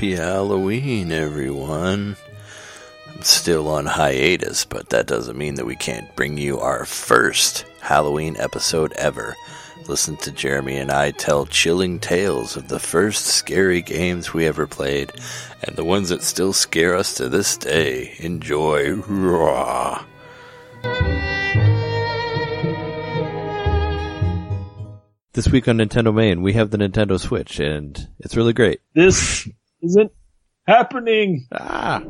Happy Halloween, everyone. I'm still on hiatus, but that doesn't mean that we can't bring you our first Halloween episode ever. Listen to Jeremy and I tell chilling tales of the first scary games we ever played and the ones that still scare us to this day. Enjoy. Raw. This week on Nintendo Main, we have the Nintendo Switch, and it's really great. This isn't happening. Ah!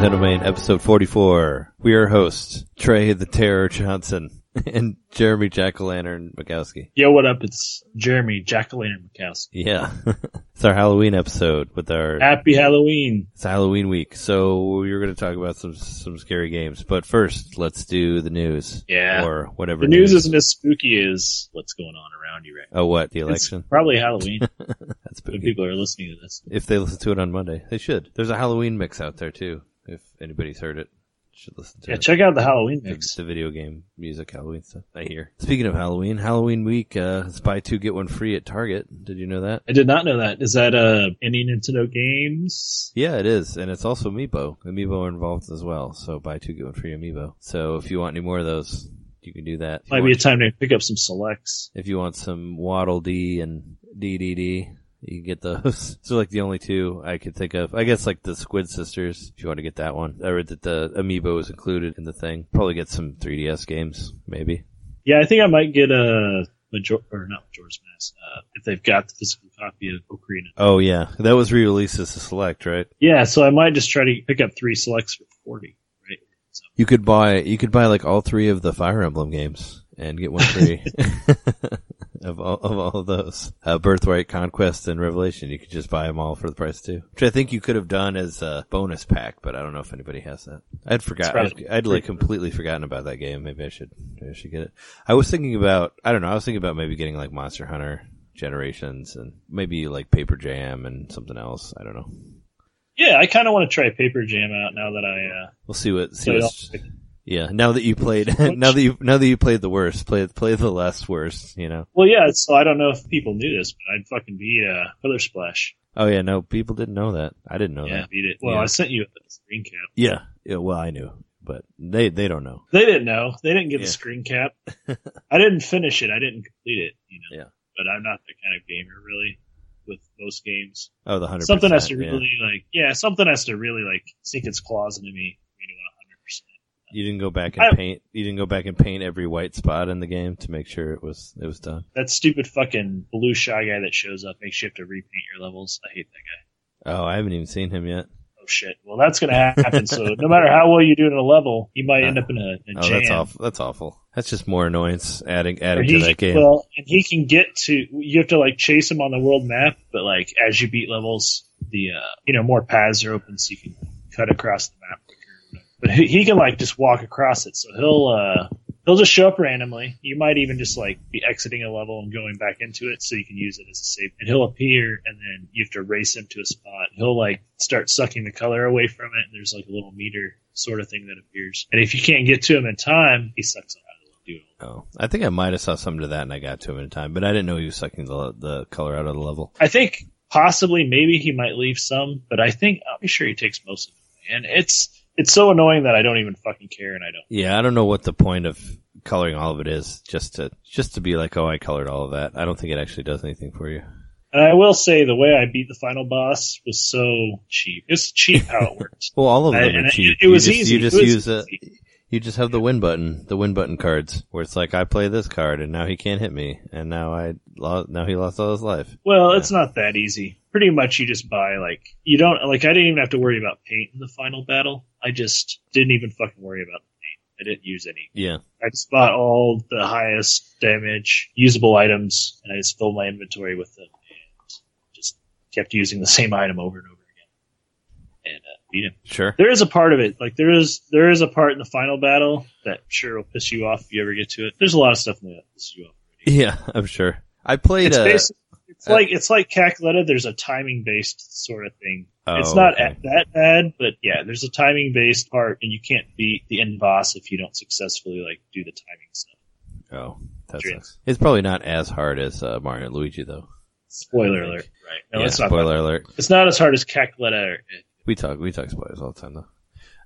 Welcome to Nintendo Main, episode 44. We are hosts, Trey the Terror Johnson and Jeremy Jack-O-Lantern Mikowski. Yo, what up? It's Jeremy Jack-O-Lantern Mikowski. Yeah. it's our Halloween episode with our, Happy Halloween. it's Halloween week. So we are going to talk about some, some scary games. But first, let's do the news. Yeah. Or whatever. The news isn't as spooky as what's going on around you right now. Oh, what? The It's election? probably Halloween That's when people are listening to this. If they listen to it on Monday, they should. There's a Halloween mix out there too. If anybody's heard it, should listen to it. Yeah, it. check out the Halloween mix. the video game music Halloween stuff. I hear. Speaking of Halloween, Halloween week, uh, it's buy two get one free at Target. Did you know that? I did not know that. Is that uh any Nintendo games? Yeah, it is, and it's also Amiibo. Amiibo are involved as well, so buy two get one free Amiibo. So if you want any more of those, you can do that. Might be a time to pick up some selects. if you want some Waddle Dee and Dedede, you can get those. So like the only two I could think of. I guess like the Squid Sisters, if you want to get that one. I read that the Amiibo is included in the thing. Probably get some 3DS games, maybe. Yeah, I think I might get a Major or not Majora's Mask. Uh, if they've got the physical copy of Ocarina. Oh yeah, that was re-released as a select, right? Yeah, so I might just try to pick up three selects for forty. Right. So You could buy, you could buy like all three of the Fire Emblem games and get one free. of all of all of those, uh, Birthright, Conquest, and Revelation, you could just buy them all for the price too. Which I think you could have done as a bonus pack, but I don't know if anybody has that. I'd forgot. I'd, I'd like completely forgotten about that game. Maybe I should, maybe I should get it. I was thinking about, I don't know. I was thinking about maybe getting like Monster Hunter Generations and maybe like Paper Jam and something else. I don't know. yeah, I kind of want to try Paper Jam out now that I. Uh, We'll see what. See all- Yeah, now that you played, now that you now that you played the worst, play play the less worst. You know. well, yeah. So I don't know if people knew this, but I'd fucking beat uh, Color Splash. Oh yeah, no, people didn't know that. I didn't know yeah, that. beat it. Well, Yeah. I sent you a screen cap. Yeah, yeah. Well, I knew, but they they don't know. They didn't know. They didn't get Yeah. the screen cap. I didn't finish it. I didn't complete it. You know. Yeah. But I'm not the kind of gamer really with most games. Oh, the hundred. something has to really like yeah, something has to really like sink its claws into me for me to want hundred percent. You didn't go back and I- paint. You didn't go back and paint every white spot in the game to make sure it was it was done. That stupid fucking blue shy guy that shows up makes you have to repaint your levels. I hate that guy. Oh, I haven't even seen him yet. Oh shit. Well, that's gonna happen. so no matter how well you do in a level, you might end up in a, a Oh, jam. that's awful. That's awful. That's just more annoyance adding adding he, to that game. Well, and he can get to. You have to like chase him on the world map, but like as you beat levels, the uh, you know more paths are open, so you can cut across the map. But he, he can like just walk across it, so he'll uh he'll just show up randomly. You might even just like be exiting a level and going back into it, so you can use it as a save. And he'll appear, and then you have to race him to a spot. He'll like start sucking the color away from it, and there's like a little meter sort of thing that appears. And if you can't get to him in time, he sucks it out of the dude. Oh, I think I might have saw something to that, and I got to him in time, but I didn't know he was sucking the the color out of the level. I think possibly maybe he might leave some, but I think I'm sure he takes most of it. And it's it's so annoying that I don't even fucking care, and I don't. Yeah, I don't know what the point of coloring all of it is. Just to just to be like, oh, I colored all of that. I don't think it actually does anything for you. And I will say the way I beat the final boss was so cheap. It's cheap how it works. Well, all of them I- are and it- cheap. it was you just, easy. You just use a, you just have the win button, the win button cards, where it's like I play this card and now he can't hit me, and now I lost, now he lost all his life. Well, it's not that easy. Pretty much, you just buy like you don't like. I didn't even have to worry about paint in the final battle. I just didn't even fucking worry about paint. I didn't use any. Yeah, I just bought all the highest damage usable items, and I just filled my inventory with them, and just kept using the same item over and over again. and uh, beat him. Sure. There is a part of it, like there is there is a part in the final battle that sure will piss you off if you ever get to it. There's a lot of stuff in there that pisses you off. Yeah, I'm sure. I played It's a. it's uh, like it's like Cackletta. There's a timing based sort of thing. Oh, it's not okay. that bad, but yeah, there's a timing based part, and you can't beat the end boss if you don't successfully like do the timing stuff. Oh, that Dream. sucks. It's probably not as hard as uh, Mario and Luigi though. Spoiler alert! Right? No, yeah, it's not. spoiler that- alert. It's not as hard as Cackletta. Or, We talk we talk spoilers all the time though.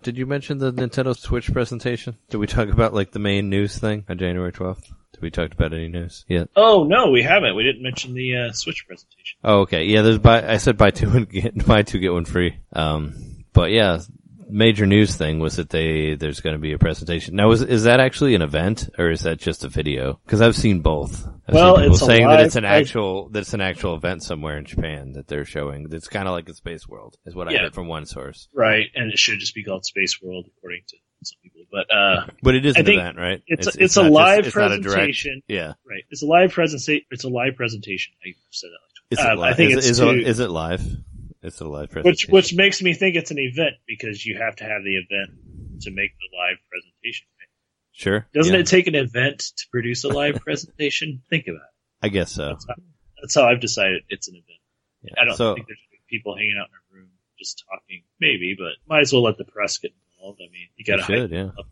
Did you mention the Nintendo Switch presentation? Did we talk about like the main news thing on January 12th? We talked about any news yet? oh no, we haven't. We didn't mention the uh, Switch presentation. Oh, okay. Yeah, there's buy. I said buy two and get buy two get one free. Um, but yeah, major news thing was that they there's going to be a presentation. Now, is is that actually an event or is that just a video? Because I've seen both. I've Well, seen people it's a saying that it's an actual that it's an actual event somewhere in Japan that they're showing. It's kind of like a Space World, is what I heard from one source. Right, and it should just be called Space World according to some people. But uh, But it is an event, right? it's it's, a not just- live it's a direct- presentation. yeah. Right, it's a live presentation. It's a live presentation. I said that. Um, live? I think is, it's is, to- is it live? It's a live presentation. which which makes me think it's an event because you have to have the event to make the live presentation. sure. Doesn't yeah. it take an event to produce a live presentation? Think about it. I guess so. That's how I've decided it's an event. Yeah. I don't so, think there's people hanging out in a room just talking. Maybe, but might as well let the press get involved. I mean, you got to should, yeah. up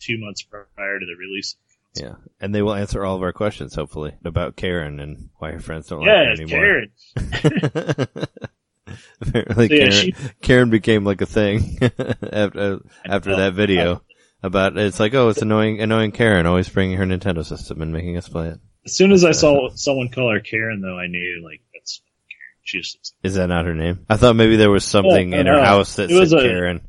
two months prior to the release. Yeah, and they will answer all of our questions, hopefully, about Karen and why her friends don't like her it's anymore. Karen. Apparently, So, yeah, Karen, she- Karen became like a thing after after that video about it's like, oh, it's annoying, annoying Karen always bringing her Nintendo system and making us play it. As soon as I saw someone call her Karen, though, I knew like that's Karen. She just Is that not her name? I thought maybe there was something no, in her uh, house that It said a- Karen,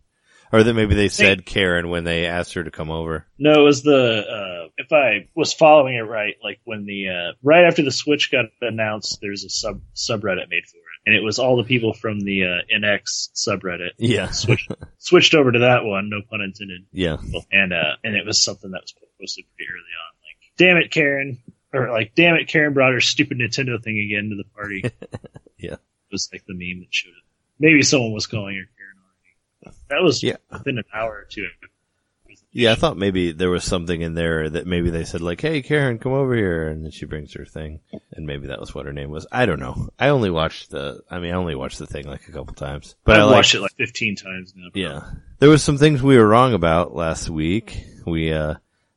or that maybe they said Karen when they asked her to come over. No, it was the uh, if I was following it right, like when the uh, right after the Switch got announced, there's a sub subreddit made for it, and it was all the people from the uh, NX subreddit Yeah, switched switched over to that one. No pun intended. yeah, And uh, and it was something that was posted pretty early on, like "Damn it, Karen," or like "Damn it, Karen brought her stupid Nintendo thing again to the party." Yeah. it was like the meme that showed it. Maybe someone was calling her. That was Yeah. within an hour or two. yeah. I thought maybe there was something in there that maybe they said like, "Hey, Karen, come over here," and then she brings her thing, and maybe that was what her name was. I don't know. I only watched the. I mean, I only watched the thing like a couple times, but I've I watched it like 15 times now. Yeah. There was some things we were wrong about last week. We, uh,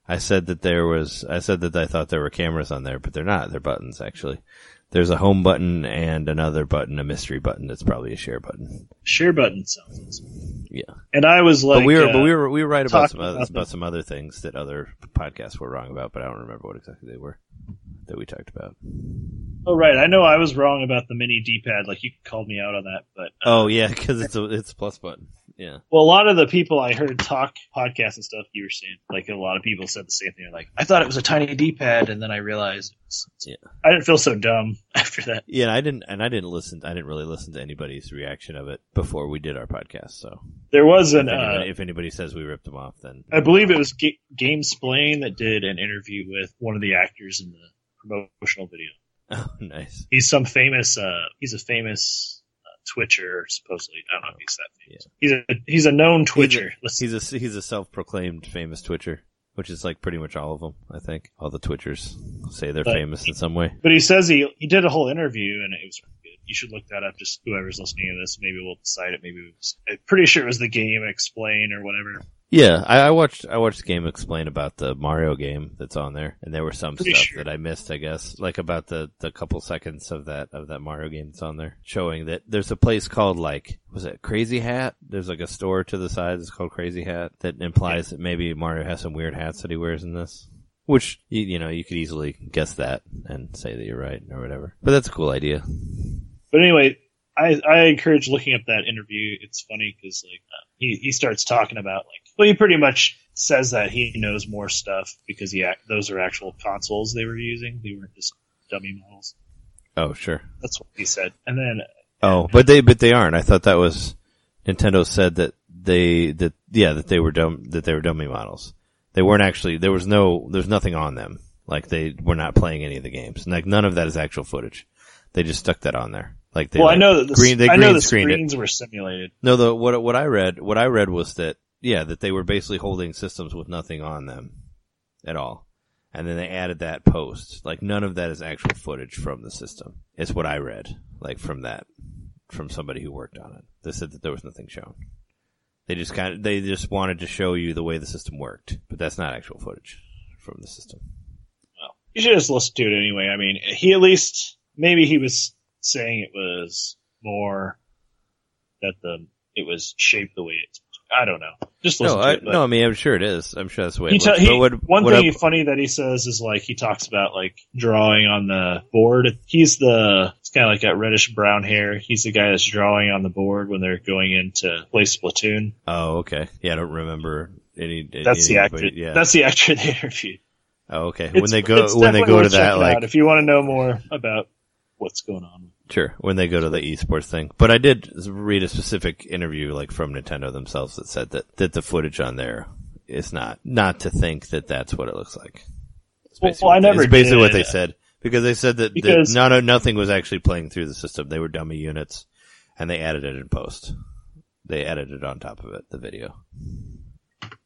I said that there was, I said that I thought there were cameras on there, but they're not. They're buttons, actually. There's a home button and another button, a mystery button that's probably a share button. Share button sounds. Yeah. And I was like, but we were, uh, but we were, we were right about some, other, about about some other things that other podcasts were wrong about, but I don't remember what exactly they were that we talked about. oh right, I know I was wrong about the mini D-pad. Like you called me out on that, but uh, Oh, yeah, cause it's a, it's a plus button. Yeah. well, a lot of the people I heard talk podcasts and stuff, you were saying like a lot of people said the same thing. Like I thought it was a tiny D-pad, and then I realized, it was, Yeah. I didn't feel so dumb after that. Yeah, I didn't, and I didn't listen. I didn't really listen to anybody's reaction of it before we did our podcast. So There was if an, uh, if anybody says we ripped them off, then I believe it was Ga- GameXplain that did an interview with one of the actors in the promotional video. oh, nice. He's some famous. uh He's a famous uh, Twitcher, supposedly. I don't know if he's that famous. Yeah. He's a he's a known Twitcher. Let's He's a he's a self-proclaimed famous Twitcher, which is like pretty much all of them. I think all the Twitchers say they're But- famous in some way. But he says he he did a whole interview and it was good. You should look that up. Just whoever's listening to this, maybe we'll decide it. Maybe was, I'm pretty sure it was the GameXplain or whatever. Yeah, I, I watched I watched the GameXplain about the Mario game that's on there, and there were some Pretty stuff sure. that I missed. I guess like about the the couple seconds of that of that Mario game that's on there, showing that there's a place called like was it Crazy Hat? There's like a store to the side that's called Crazy Hat that implies that maybe Mario has some weird hats that he wears in this. Which you, you know you could easily guess that and say that you're right or whatever. But that's a cool idea. But anyway, I I encourage looking up that interview. It's funny because like uh, he he starts talking about like well he pretty much says that he knows more stuff because he act, those are actual consoles they were using. They weren't just dummy models. Oh sure. That's what he said. And then Oh, but they but they aren't. I thought that was Nintendo said that they that yeah that they were dumb that they were dummy models. They weren't actually. There was no. There's nothing on them. Like they were not playing any of the games. Like none of that is actual footage. They just stuck that on there. Like they well, I know that the, green- they I know the screened it. screens were simulated. No, the what what I read what I read was that yeah that they were basically holding systems with nothing on them at all, and then they added that post. Like none of that is actual footage from the system. It's what I read, like from that from somebody who worked on it. They said that there was nothing shown. They just kind of they just wanted to show you the way the system worked, but that's not actual footage from the system. Well, you should just listen to it anyway. I mean, he at least maybe he was saying it was more that the it was shaped the way it's. I don't know. Just listen No, to I, it. no, I mean I'm sure it is. I'm sure that's the way. He It he- but what, one what thing I- funny that he says is like he talks about like drawing on the board. He's the it's kind of like got reddish brown hair. He's the guy that's drawing on the board when they're going in to play Splatoon. oh, okay. Yeah, I don't remember any. That's the actor. Yeah. That's the actor they interviewed. oh, okay. It's- when they go when they go to that like out if you want to know more about what's going on. Sure, when they go to the esports thing. But I did read a specific interview, like from Nintendo themselves, that said that, that the footage on there is not not to think that that's what it looks like. It's Well, basically, well, I never it's basically what they said because they said that, Because- that nothing was actually playing through the system. They were dummy units, and they added it in post. They added it on top of it, the video.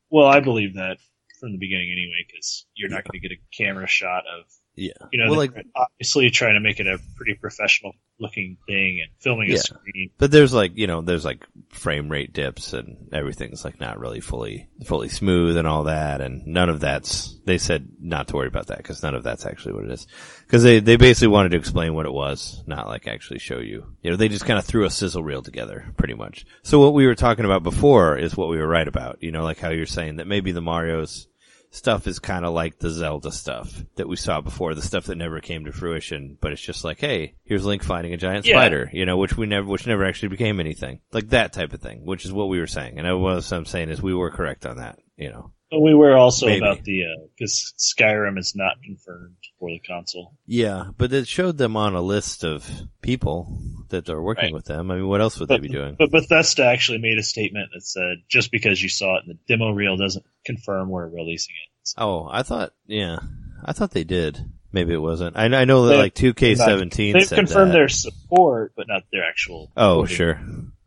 Well, I believe that from the beginning anyway, because you're not going to get a camera shot of Yeah, you know well, like obviously trying to make it a pretty professional looking thing and filming Yeah. a screen. But there's like, you know, there's like frame rate dips and everything's like not really fully, fully smooth and all that. And none of that's, they said not to worry about that because none of that's actually what it is. Cause they, they basically wanted to explain what it was, not like actually show you. You know, they just kind of threw a sizzle reel together pretty much. So what we were talking about before is what we were right about. You know, like how you're saying that maybe the Mario's stuff is kind of like the Zelda stuff that we saw before, the stuff that never came to fruition, but it's just like, hey, here's Link fighting a giant Yeah. spider, you know, which we never, which never actually became anything. Like that type of thing, which is what we were saying. And what I'm saying is we were correct on that, you know. We were also Maybe. about the uh, because Skyrim is not confirmed for the console. Yeah, but it showed them on a list of people that are working Right. with them. I mean, what else would But, they be doing? but Bethesda actually made a statement that said just because you saw it in the demo reel doesn't confirm we're releasing it. So Oh, I thought, yeah, I thought they did. Maybe it wasn't. I, I know that They- like 2K17 They've confirmed that. their support, but not their actual. Oh, sure.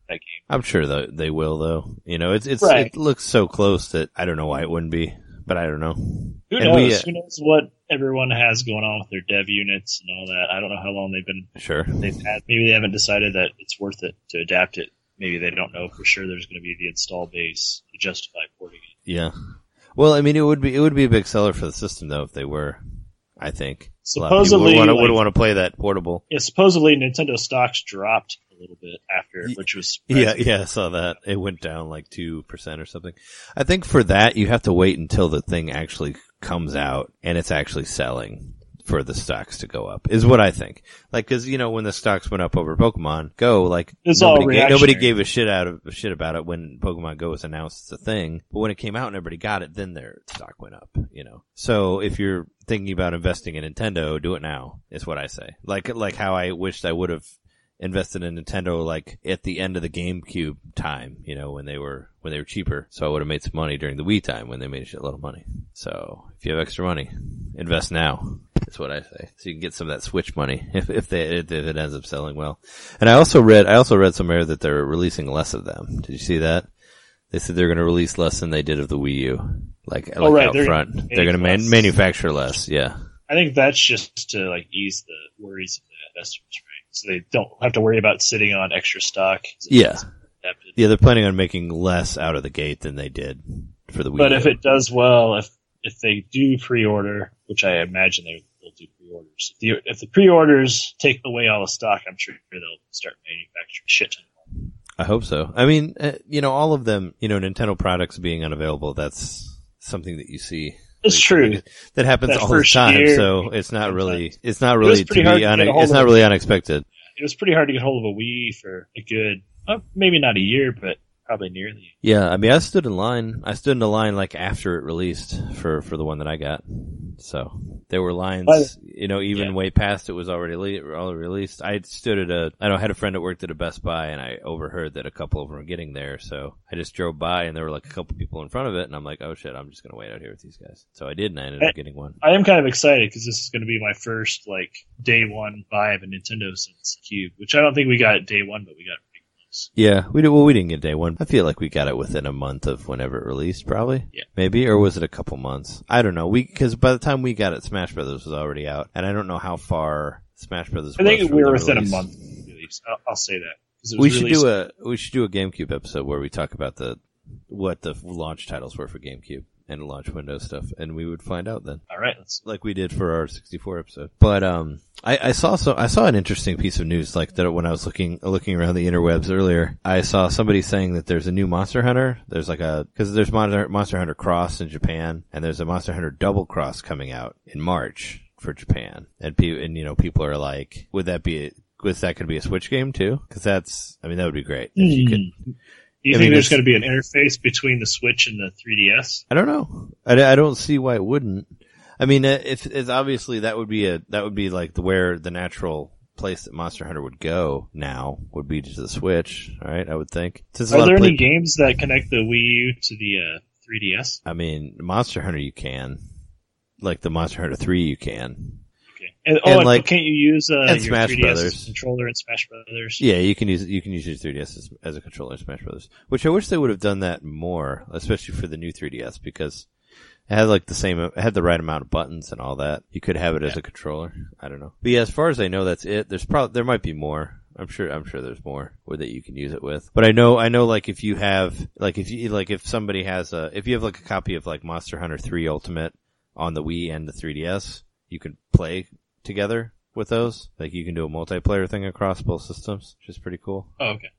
That game. I'm sure that they will though. You know, it's it's Right. it looks so close that I don't know why it wouldn't be, but I don't know. Who And knows? we, uh, Who knows what everyone has going on with their dev units and all that? I don't know how long they've been. Sure. They've had. Maybe they haven't decided that it's worth it to adapt it. Maybe they don't know for sure there's going to be the install base to justify porting it. Yeah. Well, I mean, it would be it would be a big seller for the system though if they were. I think Supposedly, would want to like- would want to play that portable. Yeah, supposedly Nintendo stocks dropped a little bit after, which was Yeah, yeah, I saw that. It went down like two percent or something. I think for that you have to wait until the thing actually comes out and it's actually selling for the stocks to go up. Is what I think. Like, because you know when the stocks went up over Pokemon Go, like It's nobody, gave, nobody gave a shit out of shit about it when Pokemon Go was announced as a thing. But when it came out and everybody got it, then their stock went up. You know. So if you're thinking about investing in Nintendo, do it now. Is what I say. Like like how I wished I would have invested in Nintendo like at the end of the GameCube time, you know, when they were when they were cheaper. So I would have made some money during the Wii time when they made a shitload of money. So if you have extra money, invest now. That's what I say. So you can get some of that Switch money if if they if it ends up selling well. And I also read I also read somewhere that they're releasing less of them. Did you see that? They said they're going to release less than they did of the Wii U, like Oh, like right. out They're front. gonna They're going to man- manufacture less. Yeah. I think that's just to like ease the worries of the investors? So they don't have to worry about sitting on extra stock. Yeah. Yeah, they're planning on making less out of the gate than they did for the week. But if it does well, if if they do pre-order, which I imagine they will do pre-orders, if the, if the pre-orders take away all the stock, I'm sure they'll start manufacturing shit. I hope so. I mean, uh, you know, all of them, you know, Nintendo products being unavailable, that's something that you see. It's true. That happens That all the time, year, so it's not really, it's not really to pretty hard be, to une- get a hold it's not really unexpected. It was pretty hard to get hold of a Wii for a good, uh, maybe not a year, but probably nearly. Yeah, I mean, I stood in line. I stood in the line like after it released for for the one that I got. So there were lines, But- you know, even yeah. way past it was already le- already released. I stood at a, I know, I had a friend that worked at a Best Buy, and I overheard that a couple of them were getting there. So I just drove by, and there were like a couple people in front of it, and I'm like, oh shit, I'm just gonna wait out here with these guys. So I did, and I ended up getting one. I am kind of excited because this is going to be my first like day one buy of a Nintendo since Cube, which I don't think we got day one, but we got Yeah, we did. Well, we didn't get day one. I feel like we got it within a month of whenever it released, probably. Yeah. Maybe, or was it a couple months? I don't know. We because by the time we got it, Smash Brothers was already out, and I don't know how far Smash Brothers. I think we were within release. a month of release. I'll, I'll say that. We should released- do a we should do a GameCube episode where we talk about the what the launch titles were for GameCube and launch window stuff, and we would find out then. All right, let's. like we did for our 64 episode. But um, I, I saw so I saw an interesting piece of news like that when I was looking looking around the interwebs earlier. I saw somebody saying that there's a new Monster Hunter. There's like a because there's Monster Monster Hunter Cross in Japan, and there's a Monster Hunter Double Cross coming out in March for Japan. And people and you know people are like, would that be a, was that going to be a Switch game too? Because that's I mean that would be great if you could. Do you I think mean, there's going to be an interface between the Switch and the 3DS? I don't know. I, I don't see why it wouldn't. I mean, uh, if it's obviously that would be a that would be like the where the natural place that Monster Hunter would go now would be to the Switch, right? I would think. Since Are there any play- games that connect the Wii U to the uh, 3DS? I mean, Monster Hunter you can, like the Monster Hunter Three you can. And, oh, And, like- can't you use uh, and your Smash 3DS Brothers. controller in Smash Brothers? Yeah, you can use you can use your 3DS as, as a controller in Smash Brothers, which I wish they would have done that more, especially for the new 3DS because it had like the same, it had the right amount of buttons and all that. You could have it as a controller. I don't know, but yeah, as far as I know, that's it. There's probably there might be more. I'm sure I'm sure there's more where that you can use it with. But I know I know like if you have like if you like if somebody has a if you have like a copy of like Monster Hunter 3 Ultimate on the Wii and the 3DS, you can play together with those. Like you can do a multiplayer thing across both systems, which is pretty cool. Oh, okay.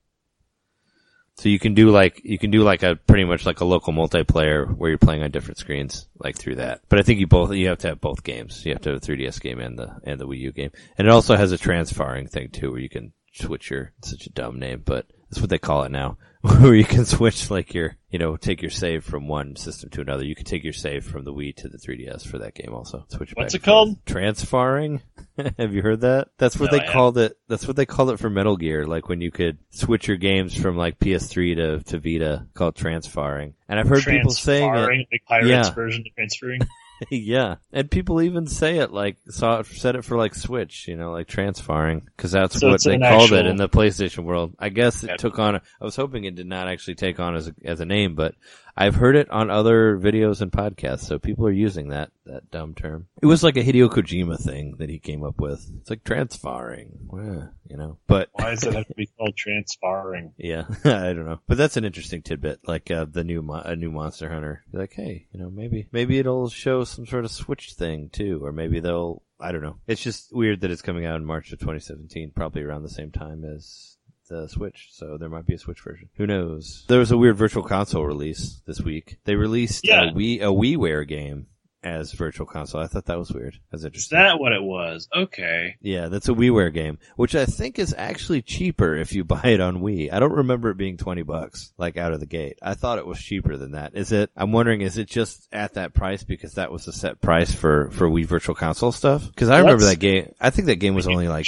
So you can do like you can do like a pretty much like a local multiplayer where you're playing on different screens, like through that. But I think you both you have to have both games. You have to have a 3DS game and the and the Wii U game, and it also has a transferring thing too, where you can switch your such a dumb name, but that's what they call it now, where you can switch like your you know take your save from one system to another. You can take your save from the Wii to the 3DS for that game also. Switch. What's back it called? Transferring. have you heard that? That's what No, they I haven't. called it. That's what they called it for Metal Gear. Like when you could switch your games from like PS3 to, to Vita, called transferring. And I've heard people saying it. Like Pirates Yeah. version of transferring. yeah, and people even say it like saw it said it for like Switch, you know, like transferring because that's So what they called it in the PlayStation world. I guess it Yeah. took on. I was hoping it did not actually take on as a, as a name, but I've heard it on other videos and podcasts, so people are using that that dumb term. It was like a Hideo Kojima thing that he came up with. It's like transfarring, yeah, you know, but. Why does it have to be called transfarring? Yeah, I don't know, but that's an interesting tidbit. Like uh, the new mo- a new Monster Hunter. Be like, hey, you know, maybe maybe it'll show some sort of Switch thing too, or maybe they'll. I don't know. It's just weird that it's coming out in March of 2017, probably around the same time as the Switch. So there might be a Switch version. Who knows? There was a weird Virtual Console release this week. They released Yeah. a Wii a WiiWare game as Virtual Console. I thought that was weird. That's interesting. Is that what it was? Okay. Yeah, that's a WiiWare game, which I think is actually cheaper if you buy it on Wii. I don't remember it being 20 bucks, like out of the gate. I thought it was cheaper than that. Is it, I'm wondering, is it just at that price because that was the set price for, for Wii Virtual Console stuff? Cause I remember that game, I think that game was only like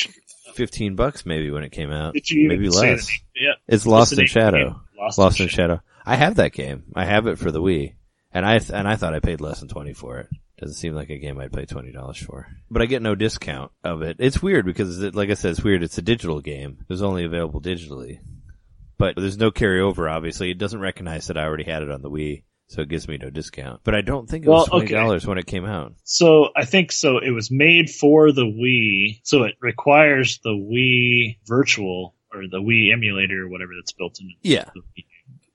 15 bucks maybe when it came out. Did you even Maybe less. Yeah. It's Lost in name of the Shadow. Lost, Lost in in Shadow. I have that game. I have it for the Wii. And I, and I thought I paid less than 20 for it. Doesn't seem like a game I'd pay $20 for. But I get no discount of it. It's weird because, it, like I said, it's weird. It's a digital game. It was only available digitally. But there's no carryover, obviously. It doesn't recognize that I already had it on the Wii. So it gives me no discount. But I don't think it was Well, $20 when it came out. So I think so. It was made for the Wii, so it requires the Wii Virtual or the Wii emulator or whatever that's built in. Yeah. the Wii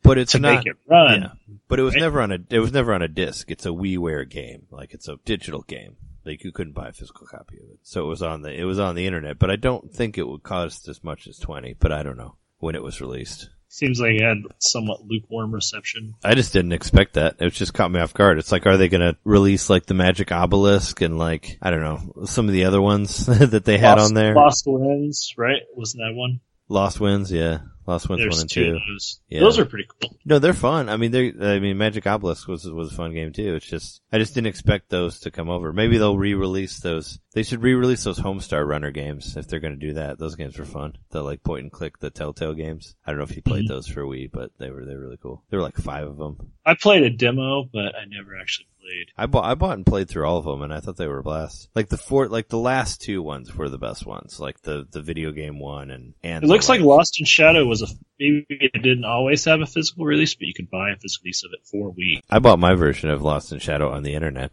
But it's to not. make it run. Yeah. But it was right? never on a it was never on a disc. It's a WiiWare game. Like it's a digital game. Like you couldn't buy a physical copy of it. So it was on the it was on the internet, but I don't think it would cost as much as 20, but I don't know when it was released. Seems like it had somewhat lukewarm reception. I just didn't expect that. It just caught me off guard. It's like are they going to release like the Magic Obelisk and like I don't know, some of the other ones that they had Lost, on there? Lost Winds, right? Wasn't that one? Lost Winds, yeah. Lost Winds There's one and two those. Yeah. Those are pretty cool. No, they're fun. I mean, they. I mean, Magic Obelisk was was a fun game too. It's just I just didn't expect those to come over. Maybe they'll re-release those. They should re-release those Homestar Runner games if they're going to do that. Those games were fun. The like point and click, the Telltale games. I don't know if you played Mhm. those for Wii, but they were they were really cool. There were like five of them. I played a demo, but I never actually played. I bought I bought and played through all of them, and I thought they were a blast. Like the four, like the last two ones were the best ones. Like the the video game one and and It looks like Lost in Shadow was a maybe it didn't always have a physical release, but you could buy a physical release of it for Wii. I bought my version of Lost in Shadow on the internet.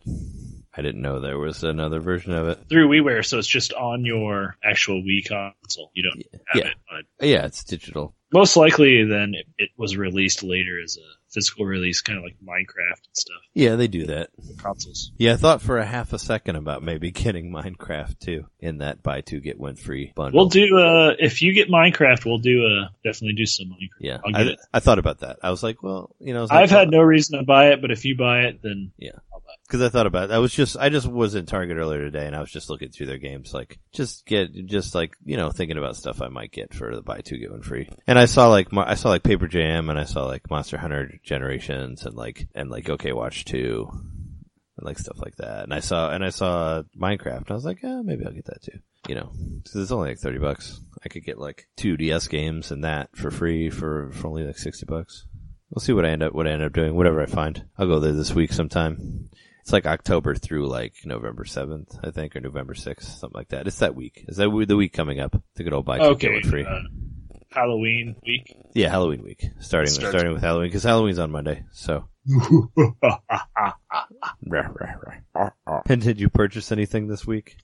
I didn't know there was another version of it. through WiiWare, so it's just on your actual Wii console. You don't have Yeah. it. But Yeah, it's digital. Most likely, then it, it was released later as a physical release, kind of like Minecraft and stuff. Yeah, they do that. Consoles. Yeah, I thought for a half a second about maybe getting Minecraft too in that buy two get one free bundle. We'll do uh if you get Minecraft, we'll do uh definitely do some Minecraft. Yeah, I. I thought about that. I was like, well, you know, I've had no reason to buy it, but if you buy it, then Yeah. Because I thought about it. I was just I just was in Target earlier today, and I was just looking through their games, like just get just like you know thinking about stuff I might get for the buy two get one free. And I saw like I saw like Paper Jam, and I saw like Monster Hunter Generations, and like and like OK Watch two, and like stuff like that. And I saw and I saw Minecraft, and I was like, yeah, maybe I'll get that too. You know, because it's only like thirty bucks. I could get like two DS games and that for free for, for only like sixty bucks. We'll see what I end up what I end up doing. Whatever I find, I'll go there this week sometime. It's like October through like November seventh, I think, or November sixth, something like that. It's that week. Is that the week coming up? The good old get Okay. free. Uh, Halloween week. yeah, Halloween week, starting starting with Halloween because Halloween's on Monday. So, and did you purchase anything this week?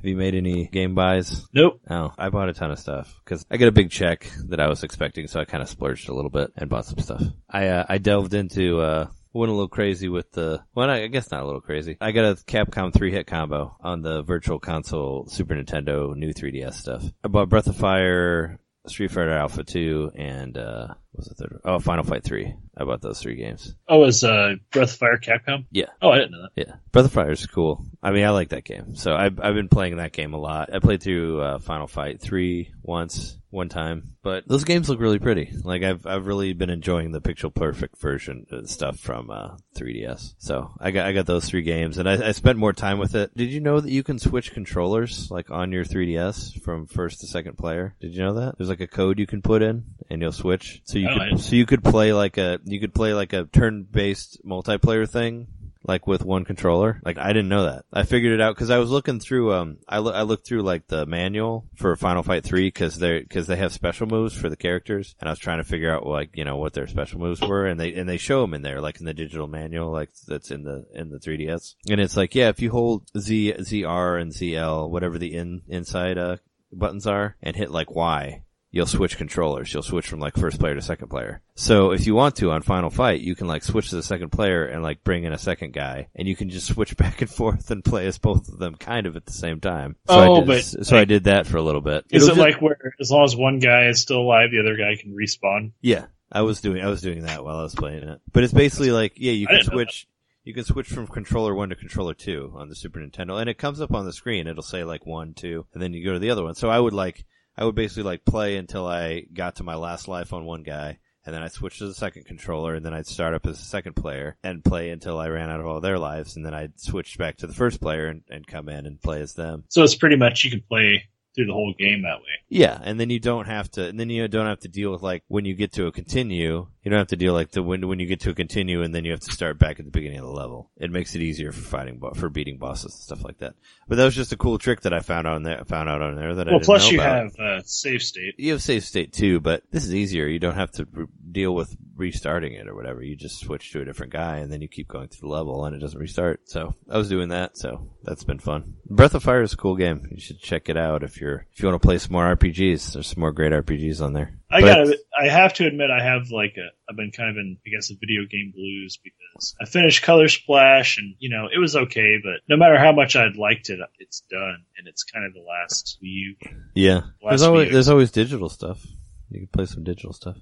Have you made any game buys? nope. Oh, I bought a ton of stuff because I got a big check that I was expecting, so I kind of splurged a little bit and bought some stuff. I uh, I delved into uh went a little crazy with the well, I guess not a little crazy. I got a Capcom three hit combo on the Virtual Console Super Nintendo new 3DS stuff. I bought Breath of Fire, Street Fighter Alpha two, and uh was the third? one? Oh, Final Fight three. I bought those three games. Oh, is uh, Breath of Fire Capcom? Yeah. Oh, I didn't know that. Yeah, Breath of Fire is cool. I mean, I like that game, so I've I've been playing that game a lot. I played through uh, Final Fight three once, one time, but those games look really pretty. Like I've I've really been enjoying the pixel perfect version stuff from uh, 3DS. So I got I got those three games, and I, I spent more time with it. Did you know that you can switch controllers like on your 3DS from first to second player? Did you know that? There's like a code you can put in, and you'll switch. So you could didn't. so you could play like a you could play like a turn based multiplayer thing like with one controller. Like I didn't know that. I figured it out because I was looking through. Um, I loo- I looked through like the manual for Final Fight Three because they because they have special moves for the characters, and I was trying to figure out like you know what their special moves were, and they and they show them in there like in the digital manual like that's in the in the 3ds, and it's like yeah if you hold Z ZR and ZL whatever the in inside uh buttons are and hit like Y you'll switch controllers. You'll switch from like first player to second player. So if you want to on Final Fight, you can like switch to the second player and like bring in a second guy, and you can just switch back and forth and play as both of them kind of at the same time. So Oh, I did, but, so I did that for a little bit. Is It'll it just- like where as long as one guy is still alive, the other guy can respawn? Yeah, I was doing I was doing that while I was playing it. But it's basically like yeah, you can switch. You can switch from controller one to controller two on the Super Nintendo, and it comes up on the screen. It'll say like one, two, and then you go to the other one. So I would like I would basically like play until I got to my last life on one guy, and then I'd switch to the second controller, and then I'd start up as a second player and play until I ran out of all their lives, and then I'd switch back to the first player and, and come in and play as them. So it's pretty much you can play through the whole game that way. Yeah, and then you don't have to, and then you don't have to deal with like when you get to a continue, you don't have to deal like the when when you get to a continue, and then you have to start back at the beginning of the level. It makes it easier for fighting for beating bosses and stuff like that. But that was just a cool trick that I found on there. Found out on there that I Well, didn't plus you about. have uh, save state. You have save state too, but this is easier. You don't have to re- deal with restarting it or whatever. You just switch to a different guy and then you keep going through the level and it doesn't restart. So I was doing that. So that's been fun. Breath of Fire is a cool game. You should check it out if you're, if you want to play some more RPGs. There's some more great RPGs on there. I gotta, I have to admit, I have like a, I've been kind of in, I guess, a video game blues because I finished Color Splash and, you know, it was okay, but no matter how much I'd liked it, it's done. And it's kind of the last Wii U. Yeah. There's Last always, few there's always digital stuff. You can play some digital stuff.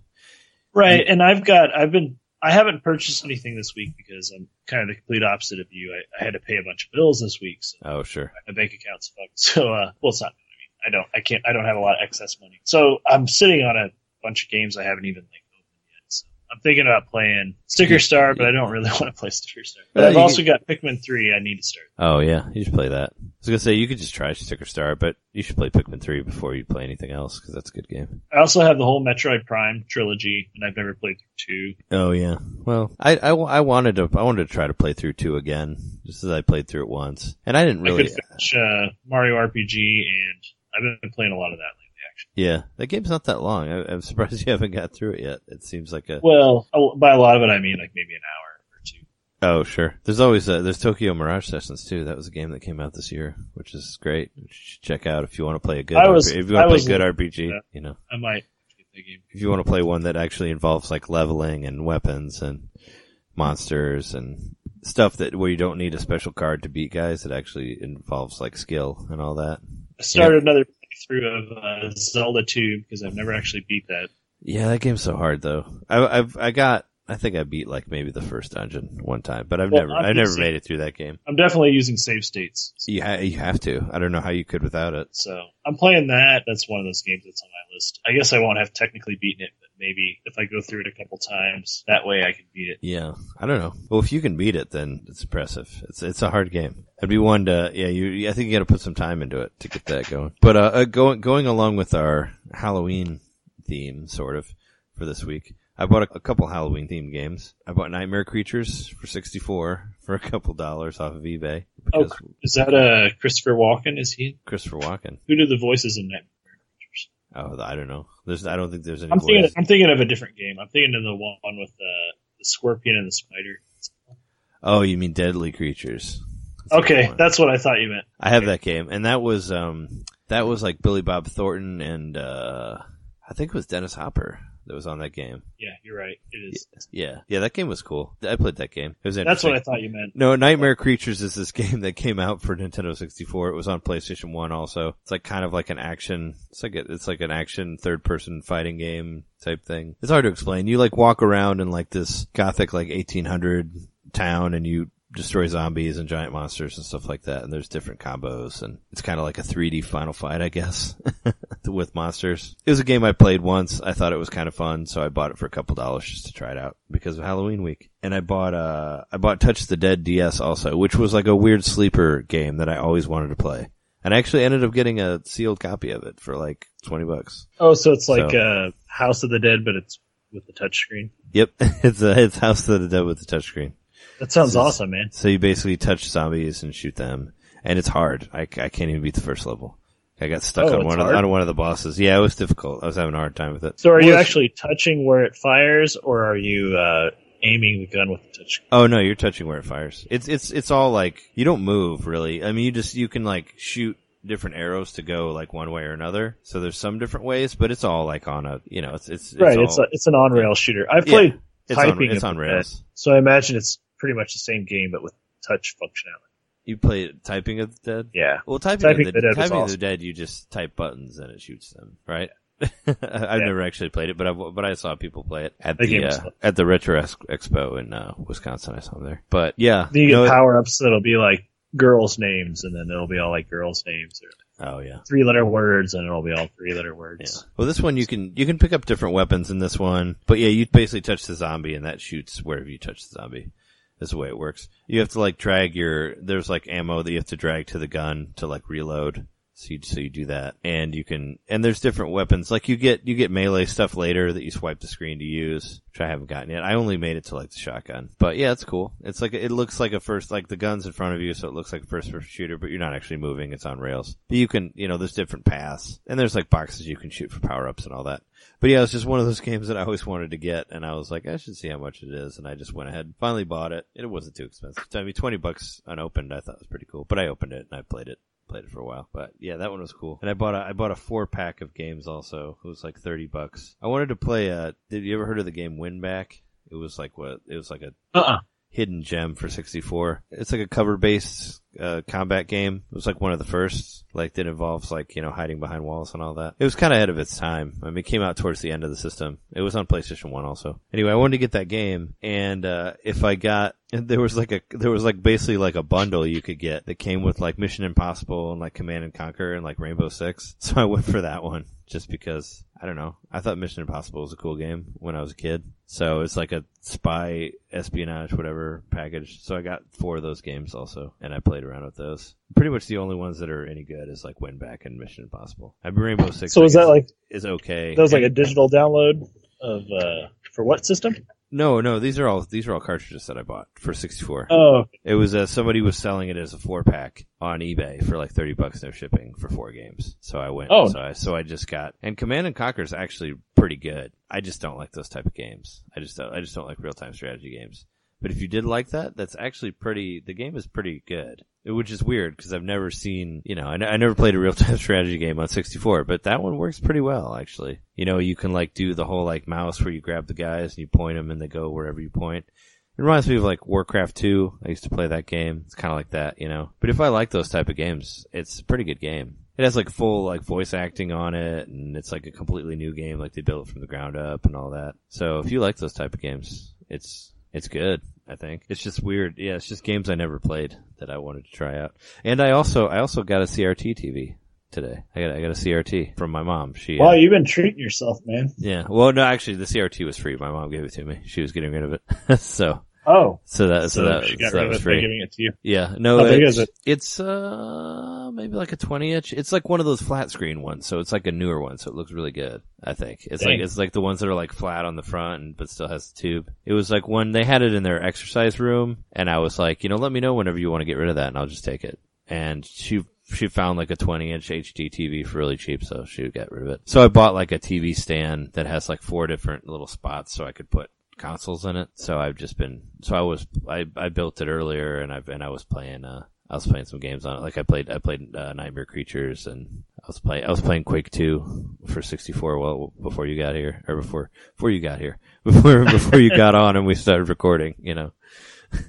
Right. And I've got, I've been, I haven't purchased anything this week because I'm kind of the complete opposite of you. I, I had to pay a bunch of bills this week, so Oh, sure. my bank account's fucked. So, uh, well, it's not. I don't. I can't. I don't have a lot of excess money, so I'm sitting on a bunch of games I haven't even like opened yet. So I'm thinking about playing Sticker Star, but I don't really want to play Sticker Star. But Well, I've you also got Pikmin three. I need to start. Oh yeah, you should play that. I was gonna say you could just try Sticker Star, but you should play Pikmin three before you play anything else because that's a good game. I also have the whole Metroid Prime trilogy, and I've never played through two. Oh yeah. Well, I, I, I wanted to I wanted to try to play through two again, just as I played through it once, and I didn't really I really. could finish uh, Mario RPG, and I've been playing a lot of that lately. Actually, Yeah, that game's not that long. I, I'm surprised you haven't got through it yet. It seems like a. well, a- by a lot of it, I mean like maybe an hour or two. Oh sure. There's always a, there's Tokyo Mirage Sessions too. That was a game that came out this year, which is great. You should check out if you want to play a good. I was- RP if you want I to play a good RPG, yeah. you know. I might game. if you want to play one that actually involves like leveling and weapons and monsters and stuff that where you don't need a special card to beat guys, it actually involves like skill and all that. I started another playthrough of uh, Zelda 2 because I've never actually beat that. Yeah, that game's so hard though. I, I've I got I think I beat like maybe the first dungeon one time, but I've Well, never I'm I never made it through that game. I'm definitely using save states. You ha- you have to. I don't know how you could without it. So I'm playing that. That's one of those games that's on my list. I guess I won't have technically beaten it, but maybe if I go through it a couple times, that way I can beat it. Yeah, I don't know. Well, if you can beat it, then it's impressive. It's it's a hard game. I'd be one to yeah. You I think you got to put some time into it to get that going. But uh, uh going going along with our Halloween theme, sort of for this week, I bought a, a couple Halloween themed games. I bought Nightmare Creatures for sixty four for a couple dollars off of eBay Oh, is that uh Christopher Walken? Is he? Christopher Walken. Who did the voices in Nightmare? Oh, I don't know. There's I don't think there's any. I'm thinking. I'm thinking of a different game. I'm thinking of the one with uh, the scorpion and the spider. Oh, you mean Deadly Creatures? That's Okay, that's what I thought you meant. I have that game, and that was um that was like Billy Bob Thornton and uh I think it was Dennis Hopper that was on that game. Yeah, you're right. It is. Yeah, yeah, that game was cool. I played that game. It was That's what I thought you meant. No, Nightmare Creatures is this game that came out for Nintendo 64. It was on PlayStation 1 also. It's like kind of like an action, it's like a, it's like an action third person fighting game type thing. It's hard to explain. You like walk around in like this gothic like 1800 town and you destroy zombies and giant monsters and stuff like that. And there's different combos and it's kind of like a 3D Final Fight, I guess, with monsters. It was a game I played once. I thought it was kind of fun, so I bought it for a couple dollars just to try it out because of Halloween week. And I bought, uh, I bought Touch the Dead DS also, which was like a weird sleeper game that I always wanted to play. And I actually ended up getting a sealed copy of it for like 20 bucks. Oh, so it's like So- uh, House of the Dead, but it's with the touchscreen. Yep. it's a, it's House of the Dead with the touchscreen. That sounds This is- awesome, man. So you basically touch zombies and shoot them, and it's hard. I, I can't even beat the first level. I got stuck Oh, on it's one of hard? on one of the bosses. Yeah, it was difficult. I was having a hard time with it. So are you actually touching where it fires, or are you uh, aiming the gun with the touch? Oh no, you're touching where it fires. It's it's it's all like you don't move really. I mean, you just you can like shoot different arrows to go like one way or another. So there's some different ways, but it's all like on a you know it's it's, it's right, all, it's a, it's an on rail shooter. I've Yeah, played it's on it's on rails. Dead, so I imagine it's pretty much the same game, but with touch functionality. You play typing of the dead. Yeah, Well, typing, Typing of the, the Dead typing of the dead, you just type buttons and it shoots them, right? I've never actually played it, but I but I saw people play it at the game uh, at the Retro Expo in uh, Wisconsin. I saw them there, but yeah, you no, get power ups that'll be like girls' names, and then it'll be all like girls' names or oh yeah, three letter words, and it'll be all three letter yeah. words. Well, this one you can you can pick up different weapons in this one, but yeah, you basically touch the zombie and that shoots wherever you touch the zombie. Is the way it works. You have to like drag your there's like ammo that you have to drag to the gun to like reload. So you, so you do that, and you can, and there's different weapons. Like you get, you get melee stuff later that you swipe the screen to use, which I haven't gotten yet. I only made it to like the shotgun, but yeah, it's cool. It's like it looks like a first, like the guns in front of you, so it looks like a first person shooter, but you're not actually moving. It's on rails. But you can, you know, there's different paths, and there's like boxes you can shoot for power ups and all that. But yeah, it's just one of those games that I always wanted to get, and I was like, I should see how much it is, and I just went ahead, and finally bought it. It wasn't too expensive. I mean, twenty bucks unopened, I thought was pretty cool. But I opened it and I played it, played it for a while. But yeah, that one was cool. And I bought a, I bought a four pack of games also. It was like thirty bucks. I wanted to play. Uh, did you ever heard of the game WinBack? It was like what? It was like a Uh uh hidden gem for 64. It's like a cover based uh, combat game. It was like one of the first, like that involves like, you know, hiding behind walls and all that. It was kind of ahead of its time. I mean, it came out towards the end of the system. It was on PlayStation 1 also. Anyway, I wanted to get that game and, uh, if I got, there was like a, there was like basically like a bundle you could get that came with like Mission Impossible and like Command and Conquer and like Rainbow Six. So I went for that one just because I don't know. I thought Mission Impossible was a cool game when I was a kid. So it's like a spy espionage, whatever package. So I got four of those games also, and I played around with those. Pretty much the only ones that are any good is like Winback and Mission Impossible. I mean, Rainbow Six. So is that like is okay? that was like a digital download of uh for what system? No, no. These are all these are all cartridges that I bought for sixty four. Oh, It was uh, somebody was selling it as a four pack on eBay for like thirty bucks no shipping for four games. So I went. Oh. so I so I just got and Command and Conquer is actually pretty good. I just don't like those type of games. I just don't, I just don't like real time strategy games. But if you did like that, that's actually pretty. The game is pretty good, which is weird because I've never seen. You know, I, never played a real time strategy game on 64, but that one works pretty well actually. You know, you can like do the whole like mouse where you grab the guys and you point them and they go wherever you point. It reminds me of like Warcraft 2. I used to play that game. It's kind of like that, you know. But if I like those type of games, it's a pretty good game. It has like full like voice acting on it, and it's like a completely new game. Like they built it from the ground up and all that. So if you like those type of games, it's it's good. I think it's just weird. Yeah, it's just games I never played that I wanted to try out. And I also I also got a CRT TV today. I got I got a CRT from my mom. She uh, wow, you've been treating yourself, man. yeah. Well, no, actually, the CRT was free. My mom gave it to me. She was getting rid of it, so Oh, so that so, that, she got so that rid of was it free. giving it to you. Yeah, no, How big it's, is it? it's uh maybe like a twenty inch. It's like one of those flat screen ones, so it's like a newer one, so it looks really good. I think it's like it's like the ones that are like flat on the front, and, but still has the tube. It was like when they had it in their exercise room, and I was like, you know, let me know whenever you want to get rid of that, and I'll just take it. And she she found like a 20 inch HD TV for really cheap, so she would get rid of it. So I bought like a TV stand that has like four different little spots, so I could put consoles in it. So I've just been, so I was, I, I built it earlier and I've, and I was playing, uh, I was playing some games on it. Like I played, I played, uh, Nightmare Creatures and I was playing, I was playing Quake 2 for 64 well, before you got here, or before, before you got here, before, before you got on and we started recording, you know.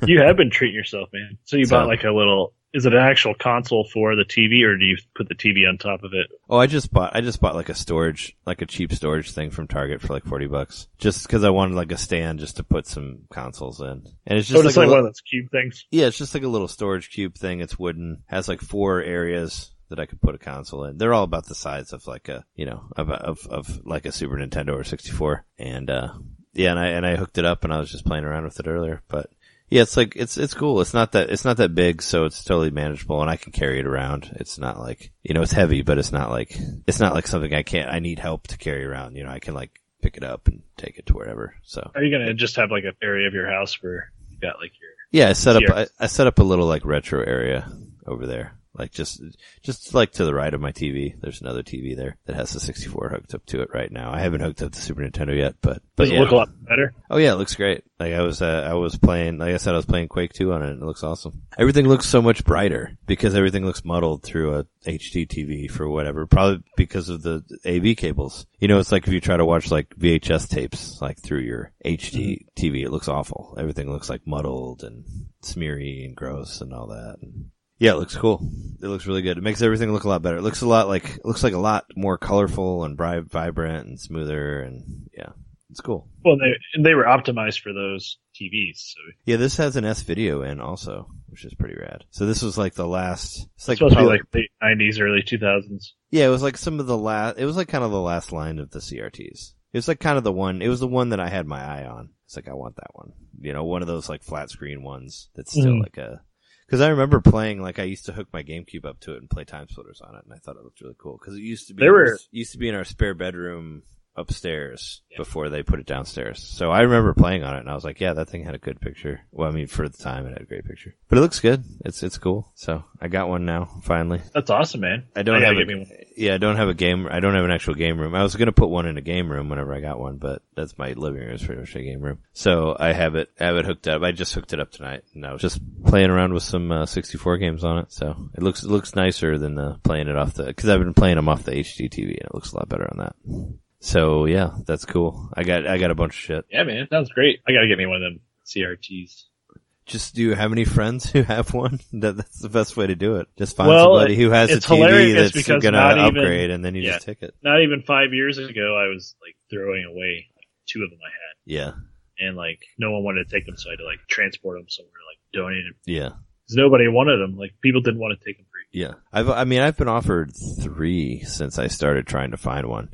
You have been treating yourself, man. So you So- bought like a little. Is it an actual console for the TV, or do you put the TV on top of it? Oh, I just bought, I just bought like a storage, like a cheap storage thing from Target for like 40 bucks. Just cause I wanted like a stand just to put some consoles in. And it's just oh, like, like li- one of those cube things. Yeah, it's just like a little storage cube thing. It's wooden. Has like four areas that I could put a console in. They're all about the size of like a, you know, of, of, of like a Super Nintendo or 64. And, uh, yeah, and I, and I hooked it up and I was just playing around with it earlier, but yeah, it's like, it's, it's cool. It's not that, it's not that big, so it's totally manageable and I can carry it around. It's not like, you know, it's heavy, but it's not like, it's not like something I can't, I need help to carry around. You know, I can like pick it up and take it to wherever. So. Are you gonna just have like an area of your house where you got like your? Yeah, I set up. I, I set up a little like retro area over there, like just just like to the right of my TV. There's another TV there that has the 64 hooked up to it right now. I haven't hooked up the Super Nintendo yet, but but Does it yeah. look a lot better? Oh yeah, it looks great. Like I was uh, I was playing. Like I said, I was playing Quake 2 on it. and It looks awesome. Everything looks so much brighter because everything looks muddled through a HD TV for whatever. Probably because of the AV cables. You know, it's like if you try to watch like VHS tapes like through your HD TV, it looks awful. Everything looks like muddled and smeary and gross and all that. And yeah, it looks cool. It looks really good. It makes everything look a lot better. It looks a lot like it looks like a lot more colorful and bri- vibrant and smoother and yeah, it's cool. Well, they and they were optimized for those TVs. So Yeah, this has an S video in also, which is pretty rad. So this was like the last. It's like supposed probably- to be like late '90s, early 2000s. yeah, it was like some of the last. It was like kind of the last line of the CRTs. It was like kind of the one. It was the one that I had my eye on. It's like I want that one. You know, one of those like flat screen ones that's still Mhm. like a. Because I remember playing like I used to hook my GameCube up to it and play Time Splitters on it, and I thought it looked really cool. Because it used to be There were- used to be in our spare bedroom upstairs before they put it downstairs. So I remember playing on it and I was like, yeah, that thing had a good picture. Well, I mean, for the time it had a great picture, but it looks good. It's, it's cool. So I got one now, finally. That's awesome, man. I don't gotta have get a, yeah, I don't have a game. I don't have an actual game room. I was gonna put one in a game room whenever I got one, but that's my living room. is pretty much a game room. So I have it. I have it hooked up. I just hooked it up tonight, and I was just playing around with some uh, 64 games on it. So it looks it looks nicer than uh, playing it off the because I've been playing them off the HD TV, and it looks a lot better on that. So yeah, that's cool. I got I got a bunch of shit. Yeah, man, sounds great. I gotta get me one of them CRTs. just do you have any friends who have one? That, that's the best way to do it. Just find Well, somebody who has a TV that's gonna not even- upgrade, and then you yeah. just take it. Not even five years ago, I was like throwing away like, two of them I had, Yeah, and like no one wanted to take them, so I had to like transport them somewhere, like donate them yeah, because nobody wanted them. Like people didn't want to take them free. yeah. I've, I mean, I've been offered three since I started trying to find one.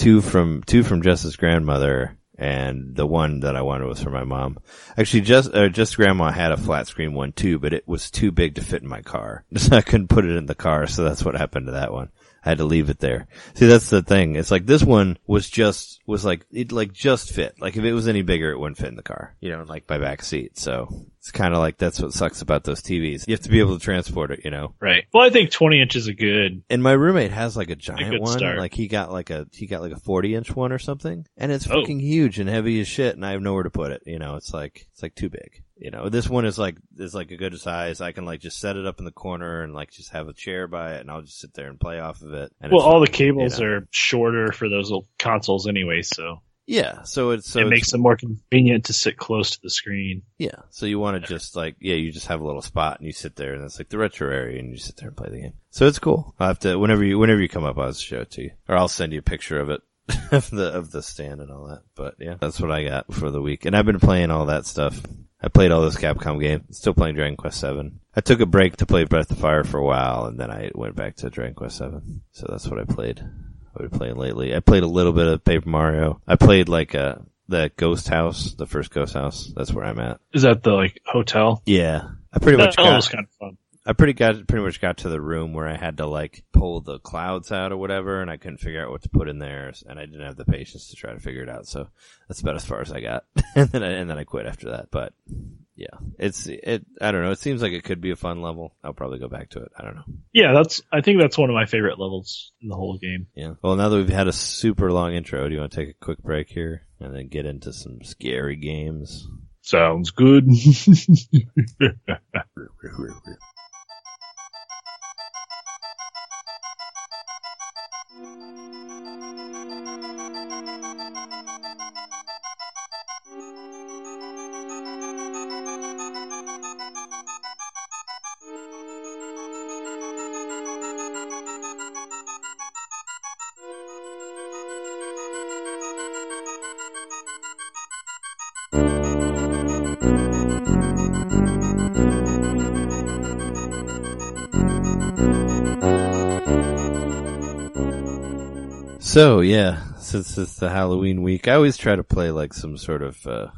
Two from two from Jess's grandmother, and the one that I wanted was for my mom. Actually, just uh, just grandma had a flat screen one too, but it was too big to fit in my car, so I couldn't put it in the car. So that's what happened to that one. I had to leave it there. See, that's the thing. It's like this one was just was like it like just fit. Like if it was any bigger, it wouldn't fit in the car. You know, like my back seat. So it's kind of like that's what sucks about those TVs. You have to be able to transport it. You know. Right. Well, I think 20 inches is good. And my roommate has like a giant good one. start. Like he got like a he got like a forty inch one or something, and it's Oh. fucking huge and heavy as shit. And I have nowhere to put it. You know, it's like it's like too big. You know, this one is like is like a good size. I can like just set it up in the corner and like just have a chair by it, and I'll just sit there and play off of it. And Well, all the cables you know? are shorter for those little consoles anyway, so, yeah. So it's so it it's- makes them more convenient to sit close to the screen. Yeah. So you want to just like, yeah, you just have a little spot and you sit there and it's like the retro area and you sit there and play the game. So it's cool. I'll have to, whenever you, whenever you come up, I'll show it to you or I'll send you a picture of it. of the, of the stand and all that. But yeah, that's what I got for the week. And I've been playing all that stuff. I played all those Capcom games. Still playing Dragon Quest Seven. I took a break to play Breath of Fire for a while, and then I went back to Dragon Quest Seven. So that's what I played. I've been playing lately. I played a little bit of Paper Mario. I played like uh the Ghost House, the first Ghost House. That's where I'm at. Is that the like hotel? Yeah, I pretty much that got. was kind of fun. I pretty got pretty much got to the room where I had to like pull the clouds out or whatever, and I couldn't figure out what to put in there, and I didn't have the patience to try to figure it out. So that's about as far as I got, and then I, and then I quit after that. But yeah, it's it. I don't know. It seems like it could be a fun level. I'll probably go back to it. I don't know. Yeah, that's. I think that's one of my favorite levels in the whole game. Yeah. Well, now that we've had a super long intro, do you want to take a quick break here and then get into some scary games? Sounds good. So yeah, since it's the Halloween week, I always try to play like some sort of uh,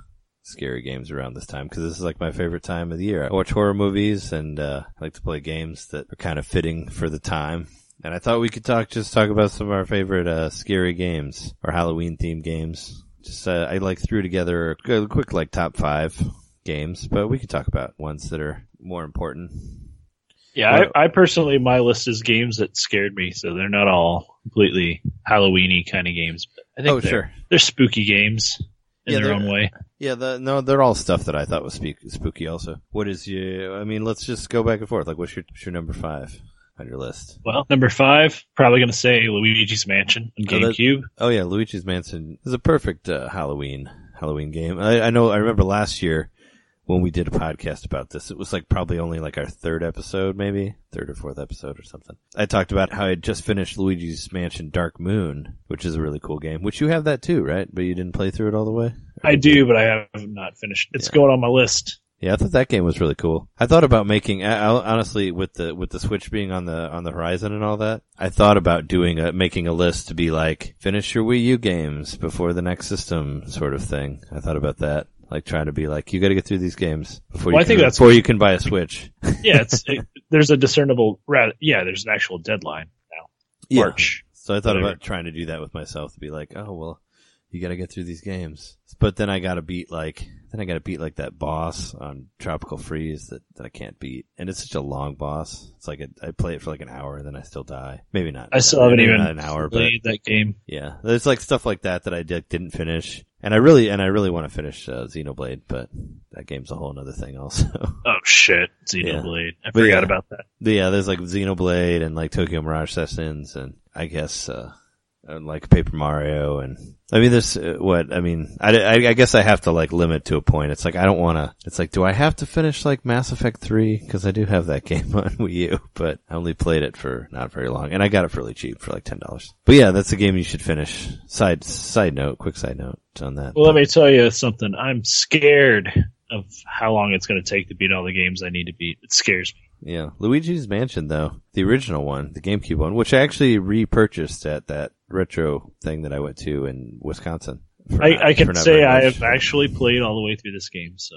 scary games around this time because this is like my favorite time of the year. I watch horror movies and uh, I like to play games that are kind of fitting for the time. And I thought we could talk, just talk about some of our favorite uh, scary games or Halloween themed games. Just uh, I like threw together a quick like top five games, but we could talk about ones that are more important. Yeah, Well- I, I personally my list is games that scared me, so they're not all completely Halloweeny kind of games. But I think Oh they're, sure. they're spooky games in Yeah, their own way. Yeah, the, no, they're all stuff that I thought was speak, spooky. Also, what is your? I mean, let's just go back and forth. Like, what's your, what's your number five on your list? Well, number five, probably going to say Luigi's Mansion on Oh, that- Oh yeah, Luigi's Mansion is a perfect uh, Halloween Halloween game. I, I know. I remember last year when we did a podcast about this. It was like probably only like our third episode, maybe third or fourth episode or something. I talked about how I had just finished Luigi's Mansion Dark Moon, which is a really cool game. Which you have that too, right? But you didn't play through it all the way. I do, but I have not finished. It's Yeah. going on my list. Yeah, I thought that game was really cool. I thought about making, I, I- honestly, with the with the Switch being on the on the horizon and all that, I thought about doing a making a list to be like finish your Wii U games before the next system sort of thing. I thought about that, like trying to be like, you got to get through these games before Well, you I think can, that's- before you can buy a Switch. Yeah, it's it, there's a discernible. Rather, yeah, there's an actual deadline now. March. So I thought Whatever. about trying to do that with myself to be like, oh well, you got to get through these games. But then I got to beat like then I got to beat like that boss on Tropical Freeze that, that I can't beat, and it's such a long boss. It's like a, I play it for like an hour and then I still die. Maybe not. I still haven't even an hour, but played that game. yeah, there's like stuff like that that I did, didn't finish, and I really and I really want to finish uh, Xenoblade, but that game's a whole other thing also. Oh shit, Xenoblade. I forgot yeah. about that. Yeah, there's like Xenoblade and like Tokyo Mirage Sessions, and I guess uh uh, like Paper Mario and I mean, this uh, what I mean. I, I, I guess I have to like limit to a point. It's like I don't want to. It's like, do I have to finish like Mass Effect three? Because I do have that game on Wii U, but I only played it for not very long, and I got it for really cheap for like ten dollars. But yeah, that's a game you should finish. Side side note, quick side note on that. Well, let me tell you something. I'm scared of how long it's going to take to beat all the games I need to beat. It scares me. Yeah, Luigi's Mansion though, the original one, the GameCube one, which I actually repurchased at that retro thing that I went to in Wisconsin. I, not- I can say I have actually played all the way through this game. So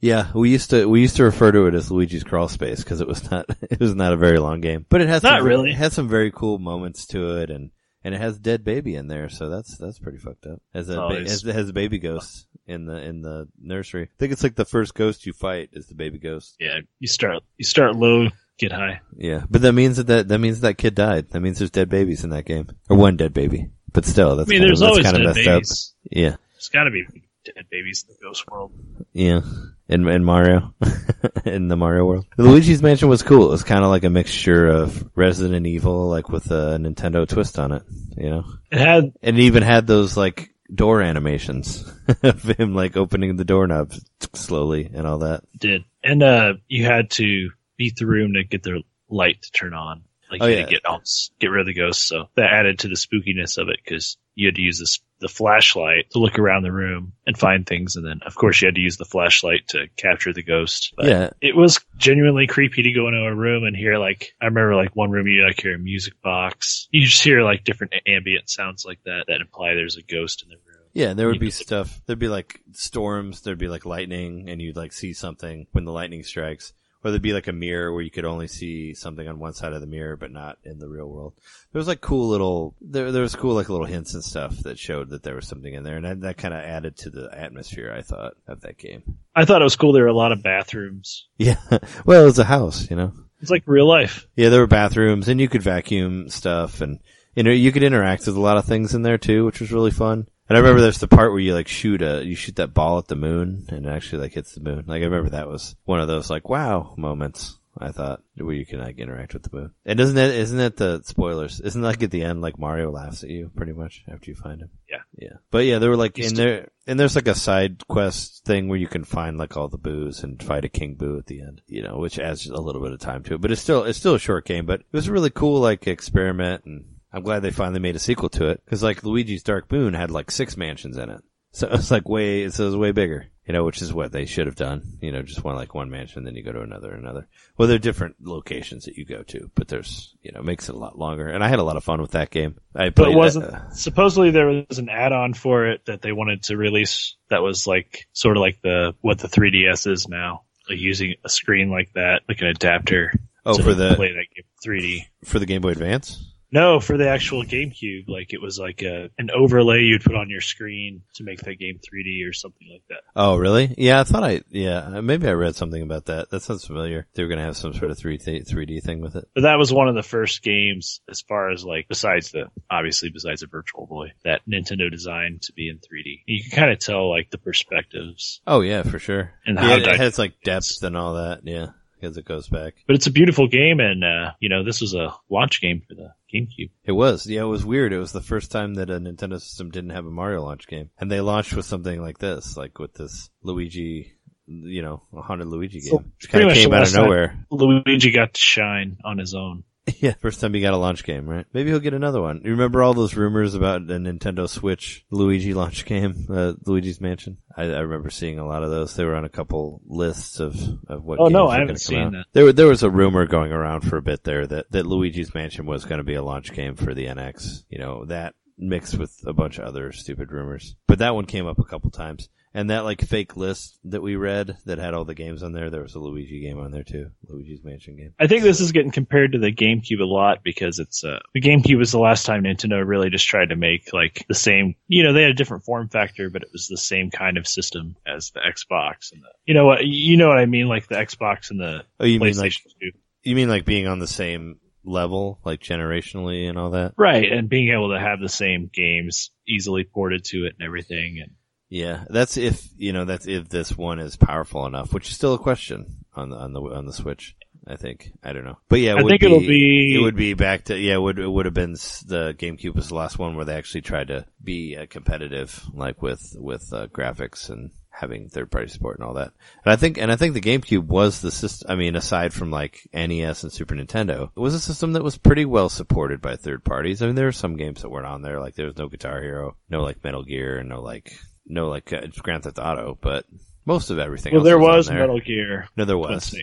Yeah, we used to we used to refer to it as Luigi's Crawl Space because it was not it was not a very long game, but it has Not some, really. it has some very cool moments to it, and and it has dead baby in there, so that's that's pretty fucked up. As a ba- as, has a baby ghost in the in the nursery. I think it's like the first ghost you fight is the baby ghost. yeah, you start you start low, get high. Yeah, but that means that, that that means that kid died. That means there's dead babies in that game, or one dead baby. But still, that's I mean, kind there's of, always kind dead of messed babies. up. Yeah, There's got to be dead babies in the ghost world. yeah. In in Mario, in the Mario world, Luigi's Mansion was cool. It was kind of like a mixture of Resident Evil, like with a Nintendo twist on it. You know, It had and it even had those like door animations of him like opening the doorknob slowly and all that. did, and uh, you had to beat the room to get the light to turn on. Like Oh, you yeah. had to get get rid of the ghosts. So that added to the spookiness of it because you had to use this the flashlight to look around the room and find things, and then of course you had to use the flashlight to capture the ghost. But Yeah. it was genuinely creepy to go into a room and hear like I remember like one room you like hear a music box. You just hear like different ambient sounds like that that imply there's a ghost in the room. Yeah, there would be stuff. There'd be like storms. There'd be like lightning, and you'd like see something when the lightning strikes. Or there'd be like a mirror where you could only see something on one side of the mirror, but not in the real world. There was like cool little, there, there was cool like little hints and stuff that showed that there was something in there, and that, that kind of added to the atmosphere. I thought of that game. I thought it was cool. There were a lot of bathrooms. Yeah, well, it was a house, you know. It's like real life. Yeah, there were bathrooms, and you could vacuum stuff, and you know you could interact with a lot of things in there too, which was really fun. And I remember there's the part where you like shoot a you shoot that ball at the moon, and it actually like hits the moon. Like I remember that was one of those like wow moments. I thought where you can like interact with the moon. And isn't it isn't it the spoilers? Isn't like at the end like Mario laughs at you pretty much after you find him? Yeah. Yeah. But yeah, there were like He's in there and there's like a side quest thing where you can find like all the boos and fight a king boo at the end, you know, which adds a little bit of time to it. But it's still it's still a short game, but it was a really cool like experiment and I'm glad they finally made a sequel to it because like Luigi's Dark Moon had like six mansions in it. So it was like way, so it was way bigger, you know, which is what they should have done. You know, just one like one mansion, then you go to another, another. Well, there are different locations that you go to, but there's, you know, makes it a lot longer. And I had a lot of fun with that game. I But wasn't. uh, supposedly there was an add-on for it that they wanted to release that was like sort of like the what the 3DS is now, like using a screen like that, like an adapter. oh, to for the play that game 3D. for the Game Boy Advance. No, for the actual GameCube, like it was like a an overlay you'd put on your screen to make that game 3D or something like that. Oh, really? Yeah, I thought I, yeah, maybe I read something about that. That sounds familiar. They were going to have some sort of 3 3D thing with it. But that was one of the first games, as far as like, besides the, obviously besides the Virtual Boy, that Nintendo designed to be in 3D. You can kind of tell like the perspectives. Oh, yeah, for sure. And yeah, how it di- has like depth and all that. Yeah, as it goes back. But it's a beautiful game, and uh, you know this was a launch game for the GameCube. It was. Yeah, it was weird. It was the first time that a Nintendo system didn't have a Mario launch game. And they launched with something like this, like with this Luigi, you know, a haunted Luigi game. Which pretty kind of came out of nowhere. Luigi got to shine on his own. yeah, first time he got a launch game, right? Maybe he'll get another one. You remember all those rumors about a Nintendo Switch Luigi launch game, uh, Luigi's Mansion? I, I remember seeing a lot of those. They were on a couple lists of, of what Oh, games no, were I haven't seen out. that. There, were- there was a rumor going around for a bit there that, that Luigi's Mansion was going to be a launch game for the NX. You know, that mixed with a bunch of other stupid rumors. But that one came up a couple times. And that like fake list that we read that had all the games on there, there was a Luigi game on there too. Luigi's Mansion game. I think this is getting compared to the GameCube a lot because it's uh, the GameCube was the last time Nintendo really just tried to make like the same. You know, they had a different form factor, but it was the same kind of system as the Xbox and the. You know what? You know what I mean? Like the Xbox and the Oh, you mean like 2. You mean like being on the same level, like generationally and all that? Right, and being able to have the same games easily ported to it and everything, and Yeah, that's if you know that's if this one is powerful enough, which is still a question on the on the on the Switch. I think I don't know, but yeah, it I would think it'll be- it would be back to yeah, it would it would have been the GameCube was the last one where they actually tried to be uh, competitive, like with with uh, graphics and having third party support and all that. And I think and I think the GameCube was the system. I mean, aside from like NES and Super Nintendo, it was a system that was pretty well supported by third parties. I mean, there were some games that weren't on there, like there was no Guitar Hero, no like Metal Gear, and no like no like uh, Grand Theft Auto, but most of everything. Well, there was, there. Metal Gear. No, there was.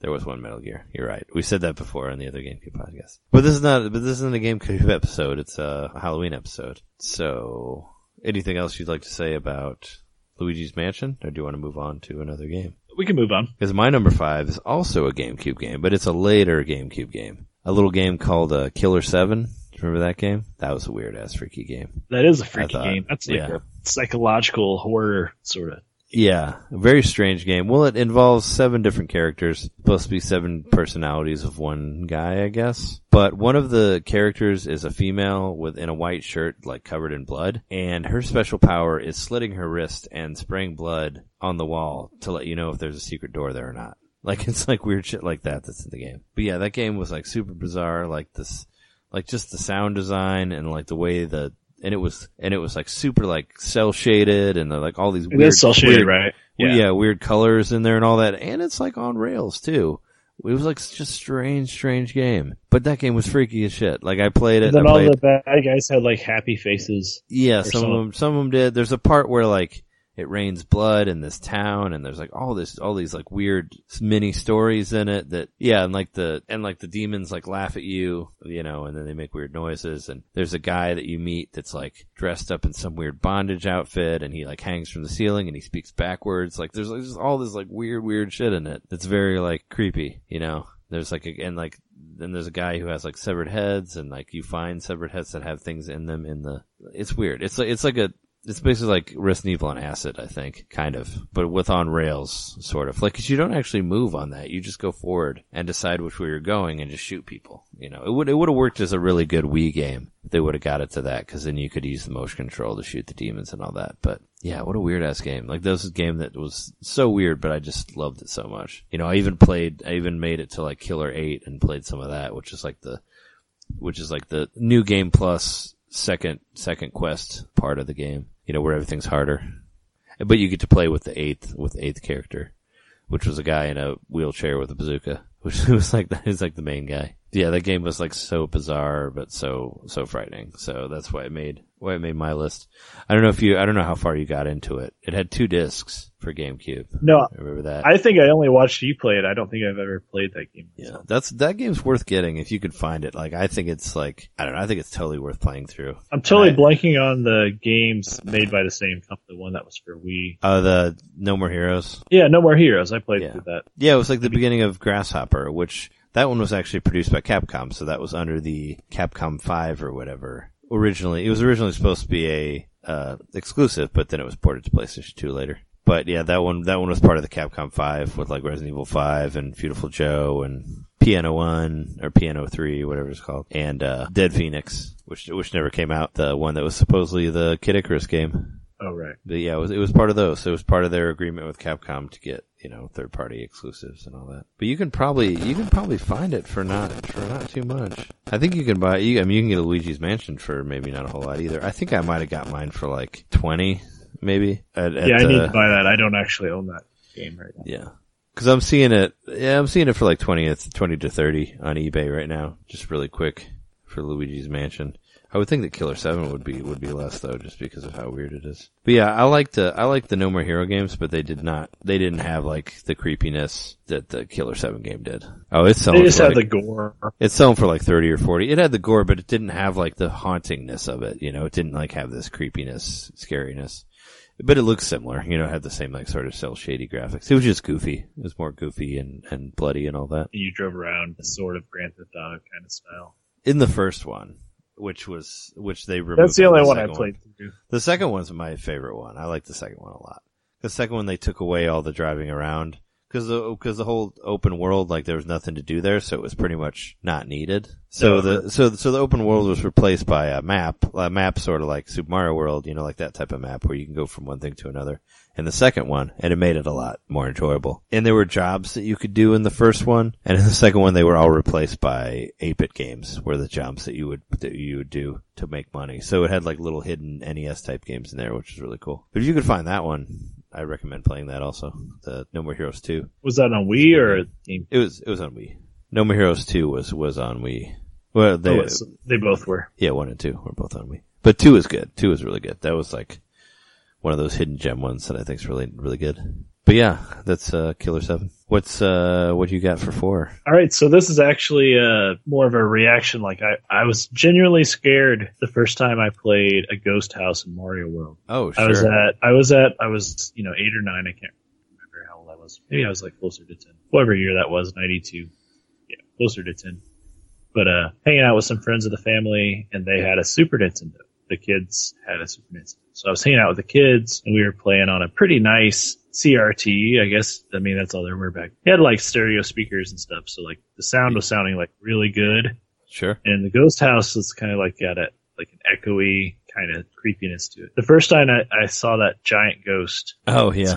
There was one Metal Gear. You're right. We said that before on the other GameCube podcast. But this is not. But this isn't a GameCube episode. It's a Halloween episode. So, anything else you'd like to say about Luigi's Mansion, or do you want to move on to another game? We can move on. Because my number five is also a GameCube game, but it's a later GameCube game. A little game called uh, Killer Seven. Remember that game? That was a weird ass freaky game. That is a freaky thought- game. That's like yeah. a psychological horror sort of. Yeah, a very strange game. Well, it involves seven different characters, supposed to be seven personalities of one guy, I guess. But one of the characters is a female with in a white shirt, like covered in blood, and her special power is slitting her wrist and spraying blood on the wall to let you know if there's a secret door there or not. Like it's like weird shit like that that's in the game. But yeah, that game was like super bizarre, like this, like just the sound design and like the way the and it was and it was like super like cell shaded and like all these weird cell shaded, right? yeah. weird colors in there and all that, and it's like on rails too. It was like just a strange, strange game, but that game was freaky as shit. Like I played it. And then all played, the bad guys had like happy faces. yeah, or some of them, some of them did. There's a part where like it rains blood in this town, and there's like all this, all these like weird mini stories in it. That yeah, and like the and like the demons like laugh at you, you know, and then they make weird noises. And there's a guy that you meet that's like dressed up in some weird bondage outfit, and he like hangs from the ceiling and he speaks backwards. Like there's like just all this like weird, weird shit in it that's very like creepy, you know. There's like a, and like then there's a guy who has like severed heads and like you find severed heads that have things in them in the it's weird it's like it's like a it's basically like Resident Evil on acid, I think, kind of, but with on rails, sort of. Like, 'cause you don't actually move on that. You just go forward and decide which way you're going and just shoot people. You know, it would it would have worked as a really good Wii game if they would have got it to that, because then you could use the motion control to shoot the demons and all that. But yeah, what a weird ass game. Like, this is a game that was so weird, but I just loved it so much. You know, I even played, I even made it to like Killer Eight and played some of that, which is like the which is like the new game plus second second quest part of the game. You know, where everything's harder. But you get to play with the eighth with eighth character, which was a guy in a wheelchair with a bazooka, which was like is like the main guy. Yeah, that game was like so bizarre but so so frightening. So that's why it made why it made my list. I don't know if you I don't know how far you got into it. It had two discs for GameCube. No, I remember that. I think I only watched you play it. I don't think I've ever played that game. Yeah, that's that game's worth getting if you could find it. Like, I think it's like I don't know. I think it's totally worth playing through. I'm totally Right. blanking on the games made by the same company. The one that was for Wii. Uh, the No More Heroes. Yeah, No More Heroes. I played Yeah. through that. Yeah, it was like the beginning of Grasshopper, which that one was actually produced by Capcom, so that was under the Capcom Five or whatever. Originally, it was originally supposed to be a uh, exclusive, but then it was ported to PlayStation Two later. But yeah, that one that one was part of the Capcom Five with like Resident Evil Five and Viewtiful Joe and Piano One or Piano Three, whatever it's called, and uh, Dead Phoenix, which which never came out. The one that was supposedly the Kid Icarus game. Oh right. But yeah, it was it was part of those. So it was part of their agreement with Capcom to get you know third party exclusives and all that. But you can probably you can probably find it for not for not too much. I think you can buy. You, I mean, you can get a Luigi's Mansion for maybe not a whole lot either. I think I might have got mine for like twenty, maybe. At, at, yeah, I need uh, to buy that. I don't actually own that game right now. yeah. Cause I'm seeing it, yeah, I'm seeing it for like 20, it's 20 to 30 on eBay right now. Just really quick for Luigi's Mansion. I would think that Killer 7 would be, would be less though, just because of how weird it is. But yeah, I like the, I like the No More Hero games, but they did not, they didn't have like the creepiness that the Killer 7 game did. Oh, it's selling They just for had like, the gore. it's selling for like 30 or 40. It had the gore, but it didn't have like the hauntingness of it, you know, it didn't like have this creepiness, scariness. But it looks similar, you know, it had the same like sort of cell shady graphics. It was just goofy. It was more goofy and, and bloody and all that. You drove around the sort of Grand Theft Auto kind of style. In the first one, which was, which they removed. That's the only one I played through. The second one's my favorite one. I like the second one a lot. The second one they took away all the driving around because the because the whole open world like there was nothing to do there, so it was pretty much not needed. So the so so the open world was replaced by a map, a map sort of like Super Mario World, you know, like that type of map where you can go from one thing to another. And the second one, and it made it a lot more enjoyable. And there were jobs that you could do in the first one, and in the second one, they were all replaced by 8-bit games, were the jobs that you would that you would do to make money. So it had like little hidden NES type games in there, which was really cool. But if you could find that one, I recommend playing that also. The No More Heroes 2. Was that on Wii or? It was it was on Wii. No More Heroes 2 was was on Wii. Well, they Oh, they both were. yeah, one and two were both on Wii. But two is good. Two is really good. That was like one of those hidden gem ones that I think is really really good. But yeah, that's uh, Killer Seven. What's uh what you got for four? All right, so this is actually uh, more of a reaction. Like I, I was genuinely scared the first time I played a ghost house in Mario World. Oh, I was at, I was at, I was, you know, eight or nine. I can't remember how old I was. Maybe I was like closer to ten. Whatever year that was, ninety two. Yeah, closer to ten. But uh, hanging out with some friends of the family, and they had a Super Nintendo. The kids had a Super Nintendo, so I was hanging out with the kids, and we were playing on a pretty nice CRT. I guess I mean that's all there were back. It had like stereo speakers and stuff, so like the sound was sounding like really good sure. and the ghost house was kind of like got a like an echoey kind of creepiness to it. The first time I, I saw that giant ghost, Oh yeah,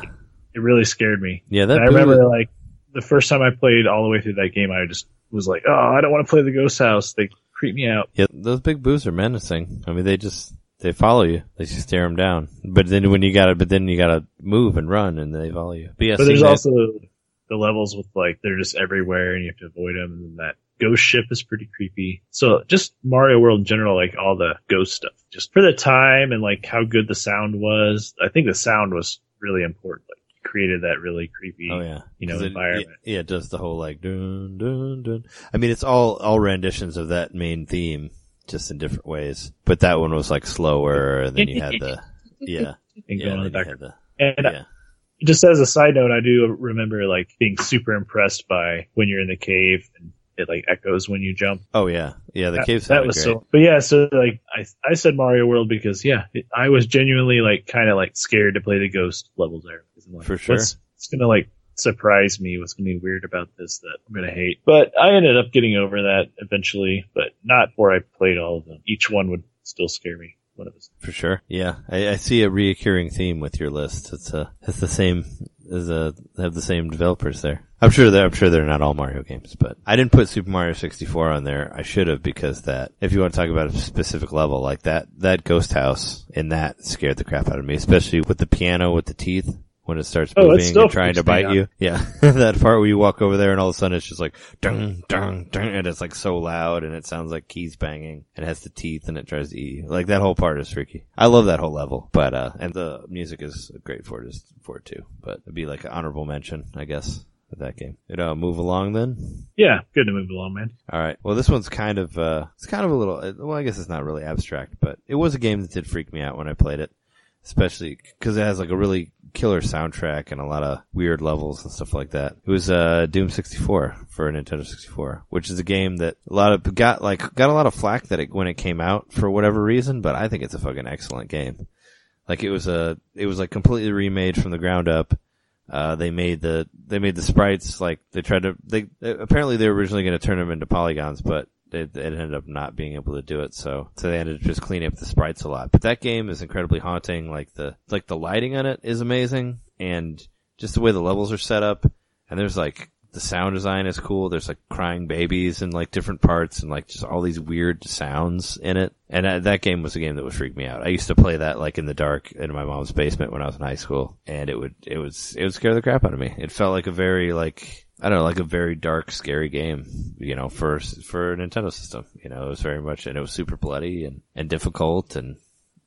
it really scared me. yeah. And That I remember like the first time I played all the way through that game, I just was like, oh, I don't want to play the ghost house. They creep me out. Yeah, those big boos are menacing. I mean, they just they follow you. They just stare them down. But then when you gotta, but then you gotta move and run, and they follow you. But yeah, But there's that- also the levels with like they're just everywhere and you have to avoid them. And then that ghost ship is pretty creepy. So just Mario World in general, like all the ghost stuff, just for the time and like how good the sound was. I think the sound was really important. Like created that really creepy. Oh yeah, you know, it- environment. It, yeah, it does the whole like dun dun dun. I mean, it's all all renditions of that main theme, just in different ways. But that one was like slower, and then you had the yeah, And yeah, on the back. the And uh, yeah. just as a side note, I do remember like being super impressed by when you're in the cave and it like echoes when you jump. Oh yeah, yeah. The that, cave that was great. so. But yeah, so like I I said Mario World because yeah, it, I was genuinely like kind of like scared to play the ghost levels there. Like, For sure. It's gonna like surprise me. Gonna be weird about this that I'm gonna hate? But I ended up getting over that eventually, but not before I played all of them. Each one would still scare me. One of us. For sure. Yeah. I, I see a reoccurring theme with your list. It's uh it's the same as uh have the same developers there. I'm sure that I'm sure they're not all Mario games, but I didn't put Super Mario 64 on there. I should have because that if you want to talk about a specific level like that that ghost house in that scared the crap out of me, especially with the piano with the teeth when it starts Oh, moving and trying to bite you. Yeah. that part where you walk over there and all of a sudden it's just like dung dung dung and it's like so loud and it sounds like keys banging and it has the teeth and it tries to eat you. Like that whole part is freaky. I love that whole level. But uh and the music is great for it for it too. But it'd be like an honorable mention, I guess, with that game. You know, move along then. Yeah, good to move along, man. All right. Well, this one's kind of uh, it's kind of a little. uh, Well, I guess it's not really abstract, but it was a game that did freak me out when I played it, especially because it has like a really killer soundtrack and a lot of weird levels and stuff like that. It was uh, Doom 64 for Nintendo 64, which is a game that a lot of got like got a lot of flack that it when it came out for whatever reason, but I think it's a fucking excellent game. Like it was a, it was like completely remade from the ground up. Uh, they made the they made the sprites like they tried to they apparently they were originally going to turn them into polygons, but it, it ended up not being able to do it. So so they ended up just cleaning up the sprites a lot. But that game is incredibly haunting. Like the like the lighting on it is amazing, and just the way the levels are set up. And there's like the sound design is cool. There's like crying babies in like different parts and like just all these weird sounds in it. And that game was a game that would freak me out. I used to play that like in the dark in my mom's basement when I was in high school and it would, it was, it would scare the crap out of me. It felt like a very like, I don't know, like a very dark, scary game, you know, for, for a Nintendo system. You know, it was very much, and it was super bloody and, and difficult and,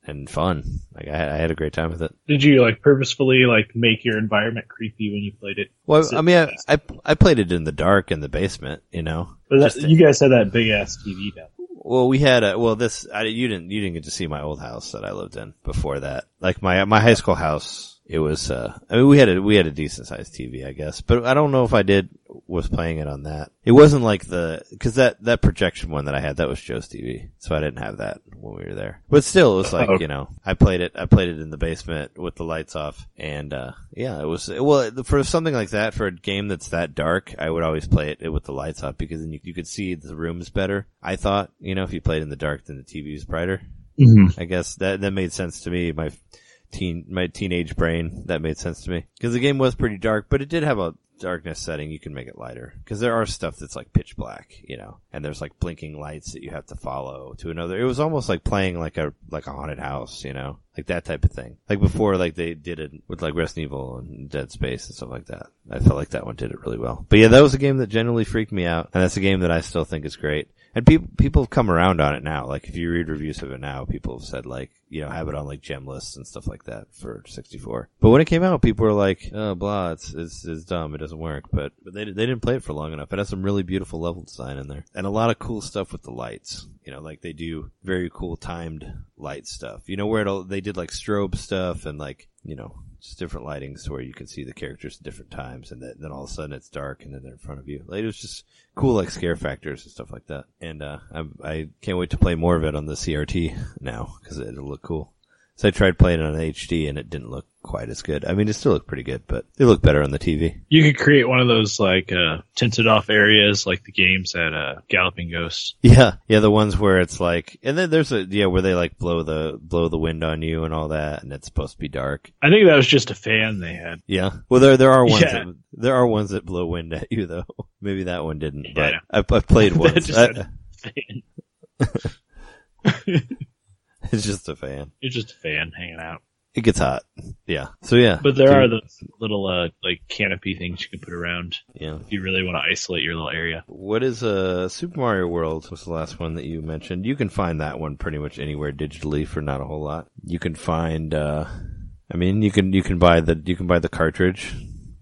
and fun. Like I, I had a great time with it. Did you like purposefully like make your environment creepy when you played it? Well, I mean, I. I, I played it in the dark in the basement, you know. But that, you guys had that big ass TV down. Well, we had a well. This I, you didn't you didn't get to see my old house that I lived in before that. Like my my high school house it was. Uh, I mean, we had a we had a decent sized TV, I guess, but I don't know if I did was playing it on that. It wasn't like the because that that projection one that I had that was Joe's TV, so I didn't have that when we were there. But still, it was like you know, I played it. I played it in the basement with the lights off, and uh yeah, it was well for something like that for a game that's that dark. I would always play it with the lights off because then you, you could see the rooms better. I thought you know if you played in the dark, then the TV is brighter. Mm-hmm. I guess that that made sense to me. My teen my teenage brain that made sense to me because the game was pretty dark, but it did have a darkness setting. You can make it lighter because there are stuff that's like pitch black, you know, and there's like blinking lights that you have to follow to another. It was almost like playing like a like a haunted house, you know, like that type of thing. Like before, like they did it with like Resident Evil and Dead Space and stuff like that. I felt like that one did it really well. But yeah, that was a game that generally freaked me out, and that's a game that I still think is great. And people people have come around on it now. Like if you read reviews of it now, people have said like you know have it on like gem lists and stuff like that for 64. But when it came out, people were like, "Oh, blah, it's it's, it's dumb. It doesn't work." But but they they didn't play it for long enough. It has some really beautiful level design in there and a lot of cool stuff with the lights. You know, like they do very cool timed light stuff. You know where it'll they did like strobe stuff and like you know just different lightings to where you can see the characters at different times, and then, then all of a sudden it's dark, and then they're in front of you. Like, it was just cool, like scare factors and stuff like that. And uh, I, I can't wait to play more of it on the CRT now because it'll look cool. So I tried playing it on HD, and it didn't look quite as good. I mean, it still looked pretty good, but it looked better on the TV. You could create one of those like uh, tinted off areas, like the games at uh, Galloping Ghost. Yeah, yeah, the ones where it's like, and then there's a yeah where they like blow the blow the wind on you and all that, and it's supposed to be dark. I think that was just a fan they had. Yeah, well there there are ones Yeah. that there are ones that blow wind at you though. Maybe that one didn't, Yeah, but I, I played That it's just a fan. It's just a fan hanging out. It gets hot. Yeah. So yeah, But there are those little uh, like canopy things you can put around yeah. if you really want to isolate your little area. What is uh Super Mario World was the last one that you mentioned. You can find that one pretty much anywhere digitally for not a whole lot. You can find uh I mean you can you can buy the you can buy the cartridge.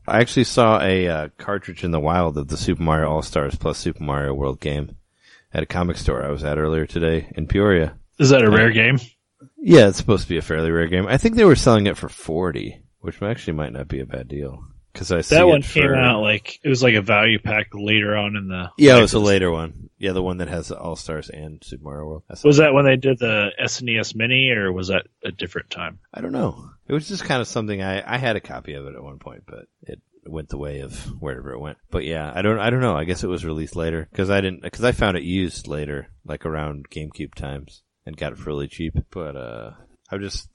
I actually saw a uh, cartridge in the wild of the Super Mario All Stars plus Super Mario World game at a comic store I was at earlier today in Peoria. Is that a rare game? Yeah, it's supposed to be a fairly rare game. I think they were selling it for 40, which actually might not be a bad deal. Cause I see That one came for- out like it was like a value pack later on in the. Yeah, it was a later one. Yeah, the one that has All Stars and Super Mario World. Was that when they did the SNES Mini, or was that a different time? I don't know. It was just kind of something I I had a copy of it at one point, but it went the way of wherever it went. But yeah, I don't I don't know. I guess it was released later because I didn't because I found it used later, like around GameCube times, and got it for really cheap. But uh, I just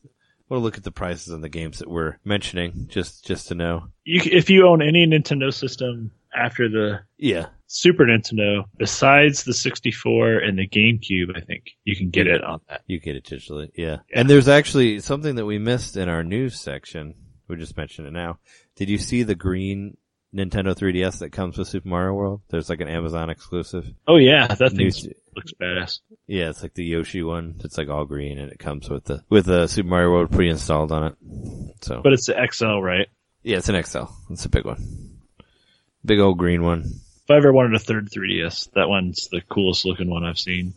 want to look at the prices on the games that we're mentioning just just to know. You, if you own any Nintendo system after the Yeah, Super Nintendo, besides the 64 and the GameCube, I think you can get it on that. You get it digitally, yeah. Yeah. And there's actually something that we missed in our news section. We just mentioned it now. Did you see the green Nintendo 3DS that comes with Super Mario World? There's like an Amazon exclusive. Oh yeah, that thing News- looks badass. yeah, it's like the Yoshi one. It's like all green and it comes with the with the Super Mario World pre-installed on it. So, But it's the XL, right? yeah, it's an XL. It's a big one, big old green one. If I ever wanted a third 3DS, that one's the coolest looking one I've seen.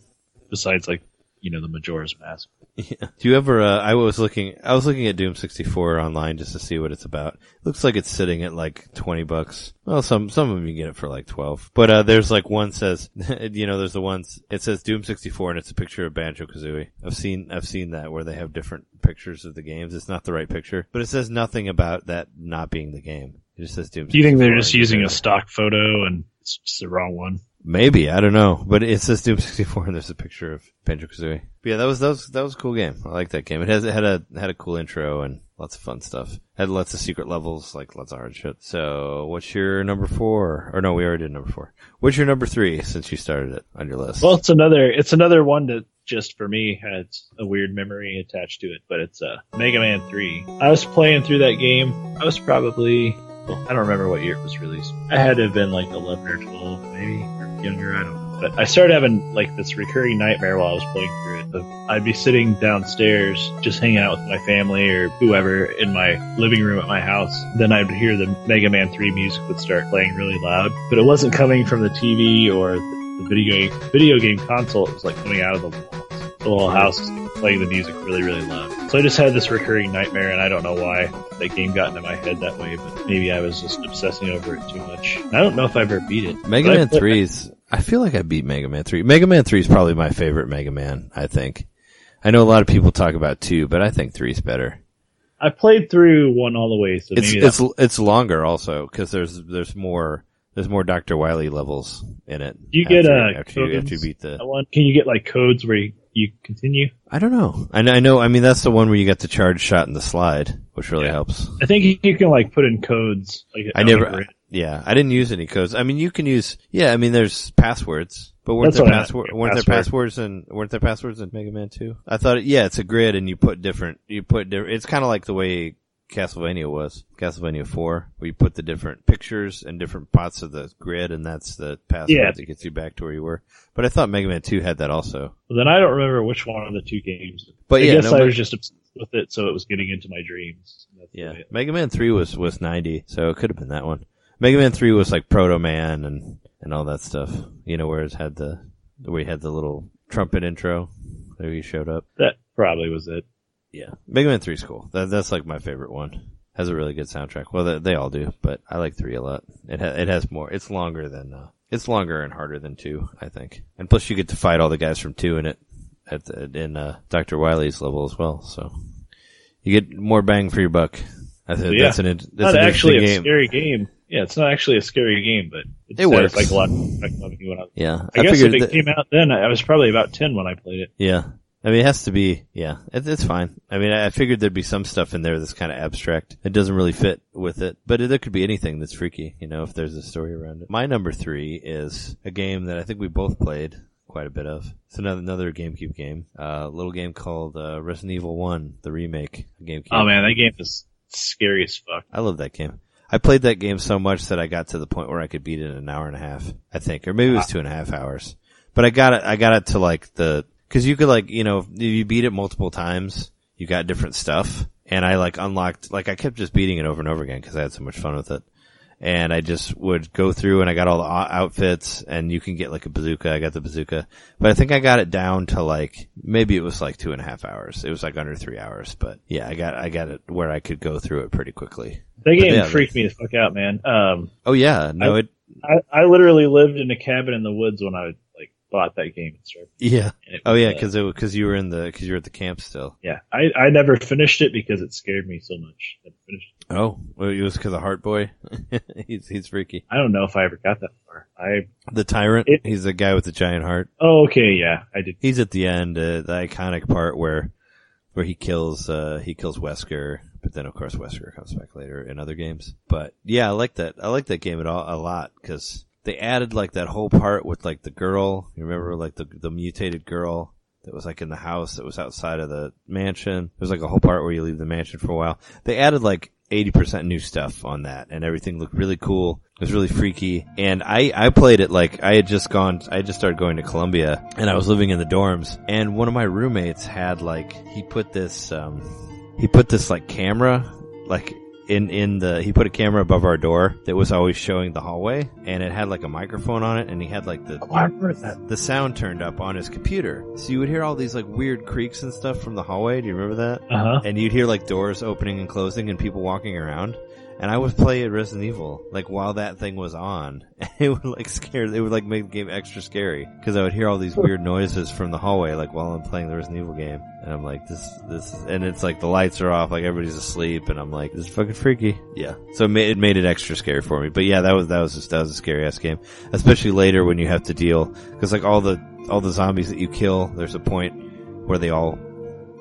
Besides, like you know, the Majora's Mask. Yeah. Do you ever? Uh, I was looking. I was looking at Doom 64 online just to see what it's about. Looks like it's sitting at like 20 bucks. Well, some some of them you get it for like 12. But uh, there's like one says, you know, there's the ones. It says Doom 64 and it's a picture of Banjo Kazooie. I've seen I've seen that where they have different pictures of the games. It's not the right picture, but it says nothing about that not being the game. It just says Doom. Do you think they're just using a stock photo and it's just the wrong one? Maybe I don't know, but it says Doom 64 and there's a picture of Banjo Kazooie. Yeah, that was that was that was a cool game. I like that game. It has it had a had a cool intro and lots of fun stuff. Had lots of secret levels, like lots of hard shit. So, what's your number four? Or no, we already did number four. What's your number three since you started it on your list? Well, it's another it's another one that just for me had a weird memory attached to it, but it's uh, Mega Man 3. I was playing through that game. I was probably I don't remember what year it was released. I had to have been like 11 or 12, maybe younger. I don't know. But I started having like this recurring nightmare while I was playing through it. Of I'd be sitting downstairs, just hanging out with my family or whoever in my living room at my house. Then I'd hear the Mega Man 3 music would start playing really loud, but it wasn't coming from the TV or the video game video game console it was like coming out of the. The whole house playing the music really, really loud. So I just had this recurring nightmare, and I don't know why that game got into my head that way, but maybe I was just obsessing over it too much. I don't know if I ever beat it. Mega Man Three is. I feel like I beat Mega Man 3. Mega Man 3 is probably my favorite Mega Man, I think. I know a lot of people talk about 2, but I think 3's better. I played through one all the way, so It's, maybe it's, it's longer also, cause there's, there's more, there's more Dr. Wily levels in it. You get, after, uh, after you, after you beat the, one. Can you get like codes where you, you continue? I don't know. I know, I know, I mean, that's the one where you get the charge shot in the slide, which really Yeah. helps. I think you can like put in codes. Like I never, yeah, I didn't use any codes. I mean, you can use, yeah, I mean, there's passwords, but weren't That's there I meant, password, weren't there passwords and weren't there passwords in Mega Man 2? I thought, yeah, it's a grid and you put different, you put, di- it's kind of like the way Castlevania was, Castlevania 4, where you put the different pictures and different parts of the grid and that's the password Yeah. that gets you back to where you were. But I thought Mega Man 2 had that also. Well, then I don't remember which one of the two games. But I yeah, guess no, I was just obsessed with it, so it was getting into my dreams. Yeah, Mega Man Three was was ninety, so it could have been that one. Mega Man Three was like Proto Man and and all that stuff. You know, where it had the where you had the little trumpet intro. There he showed up. that probably was it. Yeah, Mega Man Three's cool. That that's like my favorite one. Has a really good soundtrack. Well, they, they all do, but I like three a lot. It ha- it has more. It's longer than uh, it's longer and harder than two, I think. And plus, you get to fight all the guys from two in it at the, in uh, Doctor Wily's level as well. So you get more bang for your buck. I think Yeah. that's an that's not an actually a game. scary game. Yeah, it's not actually a scary game, but it, It works. Like a lot. Like when I, Yeah, I, guess if it that- came out then, I was probably about ten when I played it. Yeah. I mean, it has to be, yeah, it, it's fine. I mean, I I figured there'd be some stuff in there that's kind of abstract. It doesn't really fit with it, but it, there could be anything that's freaky, you know, if there's a story around it. My number three is a game that I think we both played quite a bit of. It's another, another GameCube game, uh, a little game called, uh, Resident Evil 1, the remake, GameCube. Oh man, that game is scary as fuck. I love that game. I played that game so much that I got to the point where I could beat it in an hour and a half, I think, or maybe it was two and a half hours. But I got it, I got it to like the, cause you could like, you know, if you beat it multiple times, you got different stuff. And I like unlocked, like I kept just beating it over and over again cause I had so much fun with it. And I just would go through and I got all the outfits and you can get like a bazooka. I got the bazooka, but I think I got it down to like, maybe it was like two and a half hours. It was like under three hours, but yeah, I got, I got it where I could go through it pretty quickly. That game yeah, freaked me the fuck out, man. Um, Oh yeah, no, I- it, I, I literally lived in a cabin in the woods when I bought that game and started. yeah. and it Oh was, yeah, uh, because it because you were in the because you were at the camp still. yeah, I, I never finished it because it scared me so much. Oh, well, it was because of Heart Boy. he's he's freaky. I don't know if I ever got that far. I The tyrant. It- he's the guy with the giant heart. oh okay, yeah, I did. He's at the end, uh, the iconic part where where he kills uh he kills Wesker, but then of course Wesker comes back later in other games. But yeah, I like that. I like that game at all a lot because they added like that whole part with like the girl. You remember like the the mutated girl that was like in the house that was outside of the mansion. There's like a whole part where you leave the mansion for a while. They added like 80% new stuff on that and everything looked really cool. It was really freaky. And I, I played it like I had just gone, I just started going to Columbia and I was living in the dorms and one of my roommates had like, he put this, um, he put this like camera, like in, in the, he put a camera above our door that was always showing the hallway and it had like a microphone on it and he had like the, Oh, I remember that. the sound turned up on his computer. So you would hear all these like weird creaks and stuff from the hallway. Do you remember that? Uh huh. and you'd hear like doors opening and closing and people walking around. And I would play at Resident Evil like while that thing was on. It would like scare. It would like make the game extra scary because I would hear all these weird noises from the hallway like while I'm playing the Resident Evil game. And I'm like this this and it's like the lights are off like everybody's asleep and I'm like this is fucking freaky. Yeah. So it made, it made it extra scary for me. But yeah, that was that was just, that was a scary ass game, especially later when you have to deal because like all the all the zombies that you kill, there's a point where they all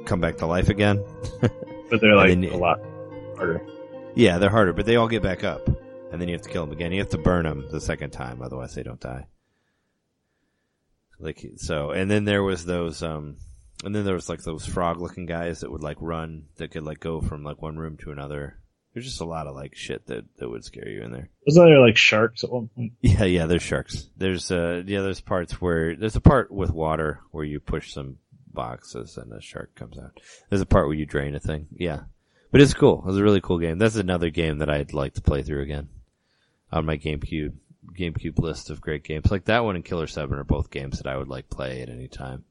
come back to life again. But they're like then- a lot harder. Yeah, they're harder, but they all get back up, and then you have to kill them again. You have to burn them the second time, otherwise they don't die. Like so, and then there was those, um, and then there was like those frog-looking guys that would like run, that could like go from like one room to another. There's just a lot of like shit that that would scare you in there. Wasn't there like sharks at one point? Yeah, yeah, there's sharks. There's uh yeah, there's parts where there's a part with water where you push some boxes and a shark comes out. There's a part where you drain a thing. Yeah. But it's cool. It was a really cool game. That's another game that I'd like to play through again. On my GameCube GameCube list of great games. Like that one and Killer Seven are both games that I would like play at any time.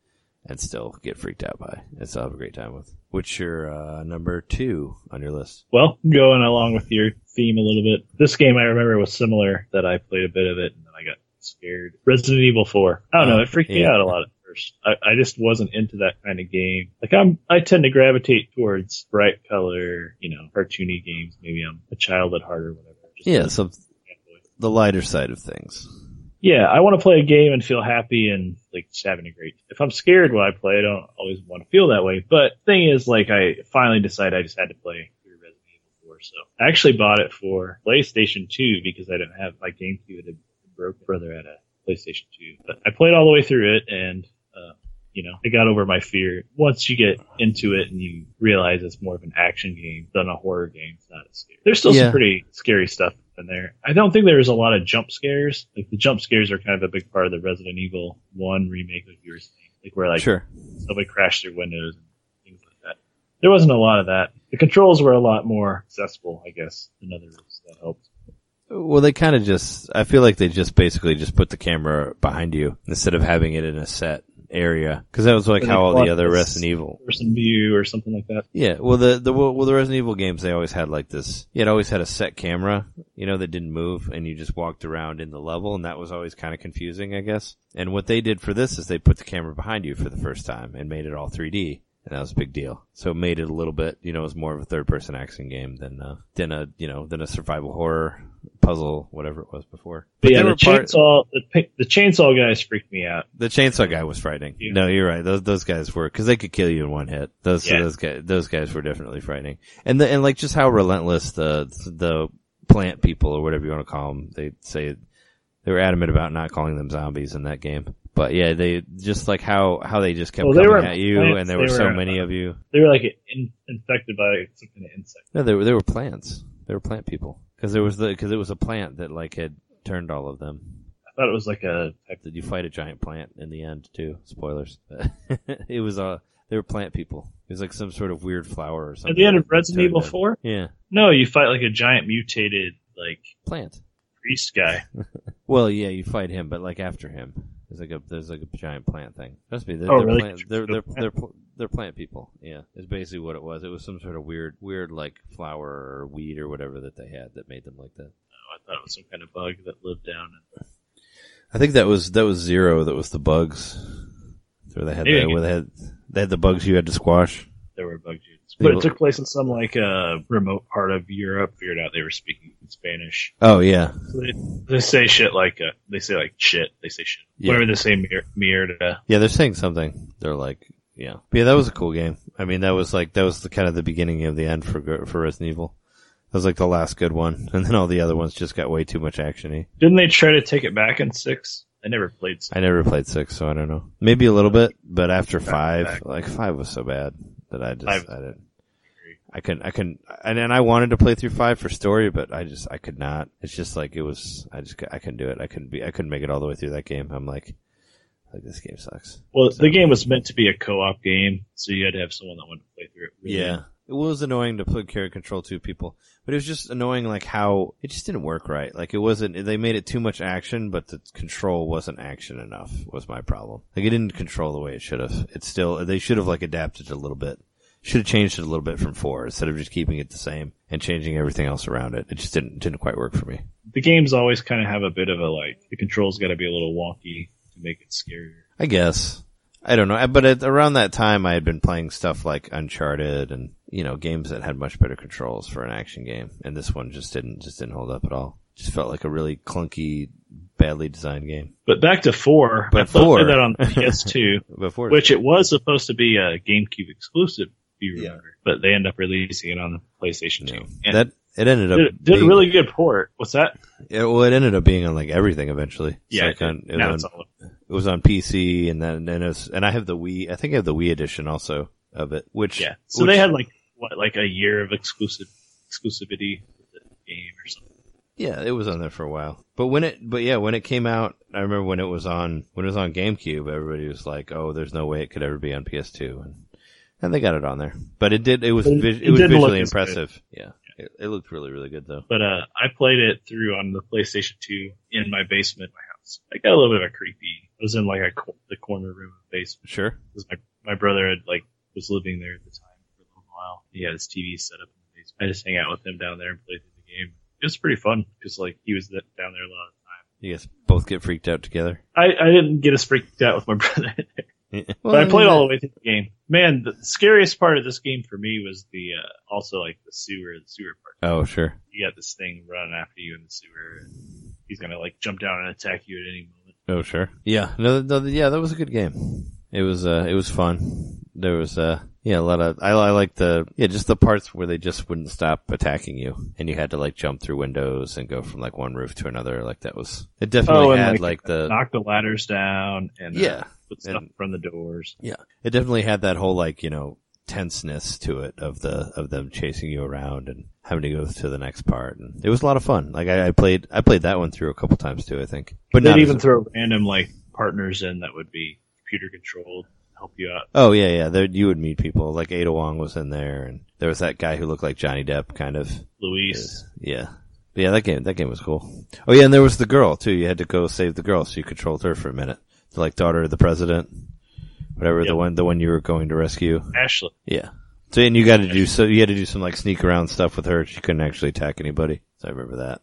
and still get freaked out by and still have a great time with. What's your uh, number two on your list? Well, going along with your theme a little bit, this game I remember was similar that I played a bit of it and then I got scared. Resident Evil 4. I don't know, it freaked me out a lot at first. I, I just wasn't into that kind of game. Like I'm, I tend to gravitate towards bright color, you know, cartoony games. Maybe I'm a child at heart or whatever. Just Yeah, so the lighter side of things. yeah, I want to play a game and feel happy and like just having a great. If I'm scared while I play, I don't always want to feel that way. But thing is, like, I finally decided I just had to play through Resident Evil 4. So I actually bought it for PlayStation 2 because I didn't have my GameCube had been broken. Brother had a PlayStation 2, but I played all the way through it and. You know, I got over my fear. Once you get into it and you realize it's more of an action game than a horror game, it's not as scary. There's still Yeah. some pretty scary stuff in there. I don't think there's a lot of jump scares. Like the jump scares are kind of a big part of the Resident Evil 1 remake, like you were saying. Like where like sure. somebody crashed through windows and things like that. There wasn't a lot of that. The controls were a lot more accessible, I guess, than others. That helped. Well, they kind of just, I feel like they just basically just put the camera behind you instead of having it in a set area. Cause that was like how all the other Resident Evil. Person view or something like that. Yeah. Well, the, the, well, the Resident Evil games, they always had like this, it always had a set camera, you know, that didn't move and you just walked around in the level and that was always kind of confusing, I guess. And what they did for this is they put the camera behind you for the first time and made it all 3D. And that was a big deal. So it made it a little bit, you know, it was more of a third person action game than, uh, than a, you know, than a survival horror puzzle, whatever it was before. But yeah, the were part- chainsaw, the, the chainsaw guys freaked me out. The chainsaw guy was frightening. Yeah. No, you're right. Those those guys were because they could kill you in one hit. Those Yeah. those guys those guys were definitely frightening. And the and like just how relentless the the plant people or whatever you want to call them. They say they were adamant about not calling them zombies in that game. But yeah, they just like how how they just kept Well, coming were at you, plants. and there They were so were, many uh, of you. They were like in, infected by some kind of insect. No, they were they were plants. They were plant people because there was the because it was a plant that like had turned all of them. I thought it was like a Did you fight a giant plant in the end too? Spoilers. it was uh they were plant people. It was like some sort of weird flower or something. At the end of Resident Evil 4? Yeah, No, you fight like a giant mutated, like, plant. priest guy. Well, yeah, you fight him, but like after him, there's like a there's like a giant plant thing. Trust me, they're, Oh, they're, really? plant, they're they're they're pl- they're plant people. Yeah, it's basically what it was. It was some sort of weird weird like flower or weed or whatever that they had that made them like that. Oh, I thought it was some kind of bug that lived down. In, I think that was that was zero. That was the bugs. So they had the, where they had they had the bugs you had to squash. there were bugs dudes. But it took place in some, like, uh, remote part of Europe. Figured out they were speaking Spanish. Oh yeah, So they, they say shit like, uh, they say like shit. They say shit. Yeah. Whenever they say mir- Mierda. yeah. They're saying something. They're like, yeah, but yeah. That was a cool game. I mean, that was like that was the kind of the beginning of the end for for Resident Evil. That was like the last good one, and then all the other ones just got way too much actiony. Didn't they try to take it back in six? I never played six. I never played six, so I don't know. Maybe a little bit, but after five, like five was so bad that I just Five- I didn't. I couldn't, I couldn't, and, and I wanted to play through five for story, but I just, I could not. It's just like, it was, I just, I couldn't do it. I couldn't be, I couldn't make it all the way through that game. I'm like, like this game sucks. Well, So- the game was meant to be a co-op game, so you had to have someone that wanted to play through it. really. Yeah. It was annoying to put carry control two people, but it was just annoying like how it just didn't work right. Like it wasn't, they made it too much action, but the control wasn't action enough was my problem. Like it didn't control the way it should have. It's still, they should have like adapted it a little bit. Should have changed it a little bit from four instead of just keeping it the same and changing everything else around it. It just didn't, didn't quite work for me. The games always kind of have a bit of a like the controls got to be a little wonky to make it scarier. I guess. I don't know. But at, around that time, I had been playing stuff like Uncharted and you know games that had much better controls for an action game, and this one just didn't just didn't hold up at all. Just felt like a really clunky, badly designed game. But back to four, But I four. that on PS2, Before, which it was supposed to be a GameCube exclusive. If you Yeah. remember, but they end up releasing it on the PlayStation 2. And that it ended up did, did a really good port. What's that? It, well, it ended up being on like everything eventually. Yeah, like on, it, was on, it was on PC, and then and, it was, and I have the Wii. I think I have the Wii edition also of it. Which yeah. So which- they had like what, like a year of exclusive exclusivity with the game or something. Yeah, it was on there for a while. But when it, but yeah, when it came out, I remember when it was on, when it was on GameCube, everybody was like, "Oh, there's no way it could ever be on PS2," and and they got it on there. But it did, it was, It- it was visually as good. impressive. Yeah, it, it looked really, really good though. But uh, I played it through on the PlayStation 2 in my basement, my house. I got a little bit of a creepy I was in like a, co- the corner room of the basement Sure. because my my brother had like was living there at the time for a little while. He had his TV set up in the basement. I just hang out with him down there and play through the game. It was pretty fun because like he was down there a lot of the time. You guys both get freaked out together. I, I didn't get as freaked out with my brother, but I played all the way through the game. Man, the scariest part of this game for me was the uh, also like the sewer, the sewer part. Oh, sure. You got this thing running after you in the sewer, and he's gonna like jump down and attack you at any moment. Oh, sure. Yeah. No, no, yeah, that was a good game. It was, uh, it was fun. There was, uh, yeah, a lot of, I, I like the, yeah, just the parts where they just wouldn't stop attacking you and you had to like jump through windows and go from like one roof to another. Like that was, it definitely Oh, had like, like, the, Knock the ladders down and uh, yeah, put stuff from the doors. yeah, it definitely had that whole like, you know, tenseness to it of the, of them chasing you around and having to go to the next part. And it was a lot of fun. Like I, I played, I played that one through a couple times too, I think. But They'd not even throw random like partners in that would be computer controlled, help you out. Oh yeah, yeah. There you would meet people like Ada Wong was in there, and there was that guy who looked like Johnny Depp, kind of. Luis. Yeah, but yeah. That game, that game was cool. Oh yeah, and there was the girl too. You had to go save the girl, so you controlled her for a minute. Like daughter of the president, whatever the one, the one you were going to rescue. Ashley. Yeah. So and you got to do so. You had to do some like sneak around stuff with her. She couldn't actually attack anybody. So I remember that.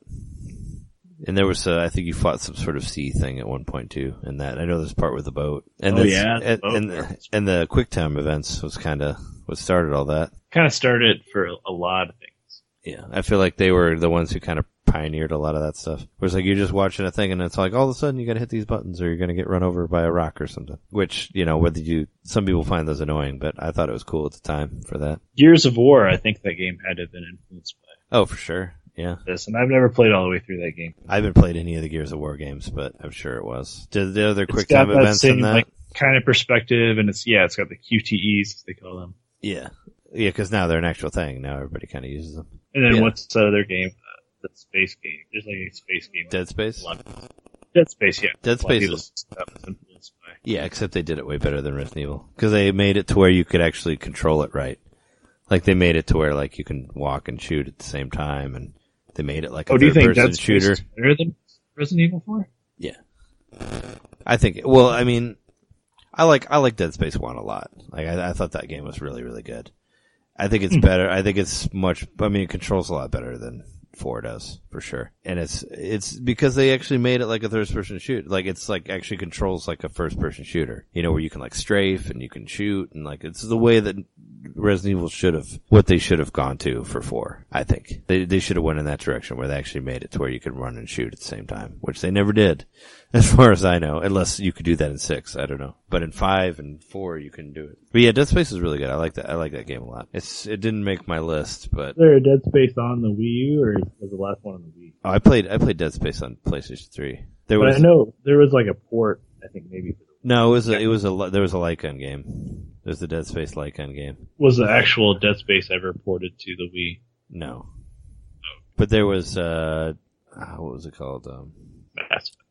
And there was, uh, I think you fought some sort of sea thing at one point too. And that I know there's part with the boat. And Oh, yeah, and, boat and, the, and the quick time events was kind of what started all that. Kind of started for a lot of things. Yeah, I feel like they were the ones who kind of pioneered a lot of that stuff. Where it's like you're just watching a thing and it's like all of a sudden you gotta hit these buttons or you're gonna get run over by a rock or something. Which, you know, whether you, some people find those annoying, but I thought it was cool at the time for that. Gears of War, I think that game had to have been influenced by Oh, for sure. Yeah. this, and I've never played all the way through that game. I haven't played any of the Gears of War games, but I'm sure it was. Did the other quick time events same in that? like kind of perspective, and it's yeah, it's got the QTEs as they call them. yeah. Yeah, because now they're an actual thing. Now everybody kind of uses them. And then Yeah. what's the other game? Uh, the space game. There's like a space game. Dead Space? A lot of- Dead Space, yeah. Dead A lot of Space is- say that was influenced by. Yeah, except they did it way better than Resident Evil. Because they made it to where you could actually control it right. Like they made it to where like you can walk and shoot at the same time and they made it like a Oh, do you third think person Dead Space shooter. is better than Resident Evil 4? Yeah. I think, well, I mean, I like, I like Dead Space 1 a lot. Like, I, I thought that game was really, really good. I think Hmm. it's better. I think it's much, I mean, it controls a lot better than 4 does, for sure. And it's, it's because they actually made it like a third person shoot. Like, it's like actually controls like a first person shooter. You know, where you can like strafe and you can shoot and like, it's the way that Resident Evil should have, what they should have gone to for 4, I think. They, they should have went in that direction where they actually made it to where you could run and shoot at the same time, which they never did. As far as I know, unless you could do that in six, I don't know. But in five and four, you can do it. But yeah, Dead Space is really good. I like that. I like that game a lot. It's it didn't make my list, but Is there a Dead Space on the Wii U, or was the last one on the Wii? oh, I played I played Dead Space on PlayStation Three. There But was I know there was like a port, I think maybe no, it was a, it was a there was a light gun game. There's the Dead Space light gun game. Was the actual Dead Space ever ported to the Wii? No, but there was uh, ah, what was it called? Um,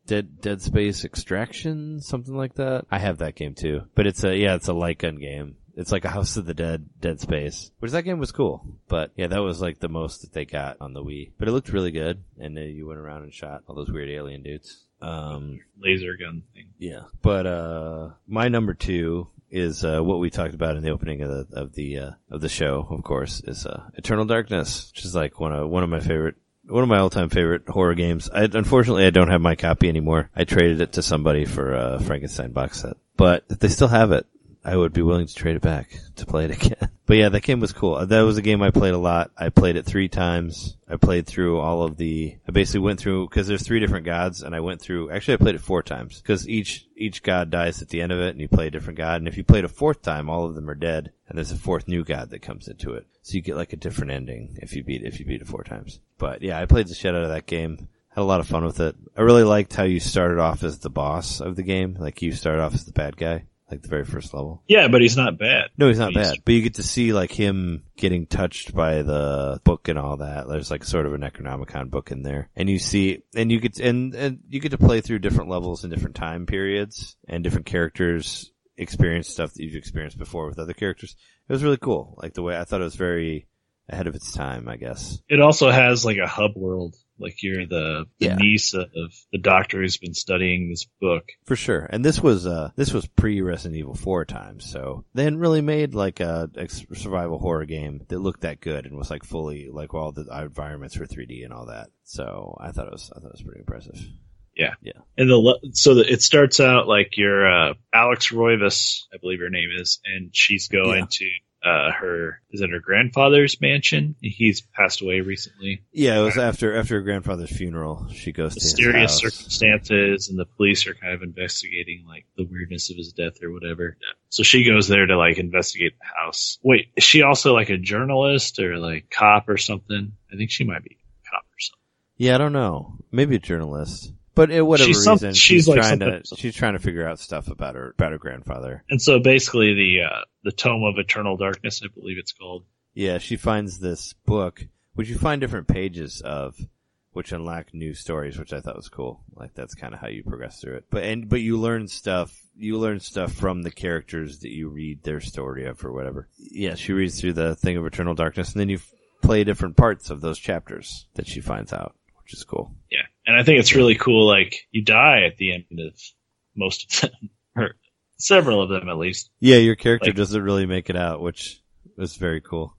Dead Dead Space Extraction, something like that. I have that game too, but it's a yeah, it's a light gun game. It's like a House of the Dead, Dead Space, which that game was cool. But yeah, that was like the most that they got on the Wii. But it looked really good, and uh, you went around and shot all those weird alien dudes. Um, laser gun thing. yeah, but uh, my number two is uh, what we talked about in the opening of the of the uh, of the show. Of course, is uh, Eternal Darkness, which is like one of one of my favorite. One of my all-time favorite horror games. I, unfortunately, I don't have my copy anymore. I traded it to somebody for a Frankenstein box set, but if they still have it, I would be willing to trade it back to play it again. But yeah, that game was cool. That was a game I played a lot. I played it three times. I played through all of the, I basically went through, cause there's three different gods and I went through, actually I played it four times cause each, each god dies at the end of it and you play a different god. And if you played a fourth time, all of them are dead and there's a fourth new god that comes into it. So you get like a different ending if you beat, if you beat it four times. But yeah, I played the shit out of that game. Had a lot of fun with it. I really liked how you started off as the boss of the game. Like you started off as the bad guy, like the very first level. Yeah, but he's not bad. No, he's not He's- bad. But you get to see like him getting touched by the book and all that. There's like sort of a Necronomicon book in there. And you see, and you get, and, and you get to play through different levels in different time periods and different characters experience stuff that you've experienced before with other characters. It was really cool. Like the way I thought it was very, ahead of its time, I guess. It also has like a hub world. Like you're the, the Yeah. niece of the doctor who's been studying this book. For sure. And this was, uh, this was pre Resident Evil 4 times, so they hadn't really made like a, a survival horror game that looked that good and was like fully, like all the environments were 3D and all that. So I thought it was, I thought it was pretty impressive. Yeah. Yeah. And the so that it starts out like you're uh, Alex Roivas, I believe her name is, and she's going Yeah. to uh, her is it her grandfather's mansion? He's passed away recently. Yeah, it was after, after her grandfather's funeral. She goes to Mysterious house. circumstances, and the police are kind of investigating like the weirdness of his death or whatever. So she goes there to like investigate the house. Wait, is she also like a journalist or like cop or something? I think she might be a cop or something. Yeah, I don't know. Maybe a journalist. But uh, whatever She's some- reason, she's she's, like trying to she's trying to figure out stuff about her about her grandfather. And so basically, the uh, the Tome of Eternal Darkness, I believe it's called. Yeah, she finds this book, which you find different pages of, which unlock new stories, which I thought was cool. Like that's kind of how you progress through it. But and but you learn stuff. You learn stuff from the characters that you read their story of or whatever. Yeah, she reads through the thing of eternal darkness, and then you play different parts of those chapters that she finds out, which is cool. Yeah, and I think it's really cool. Like you die at the end of most of them, or several of them at least. Yeah, your character Like- doesn't really make it out, which was very cool.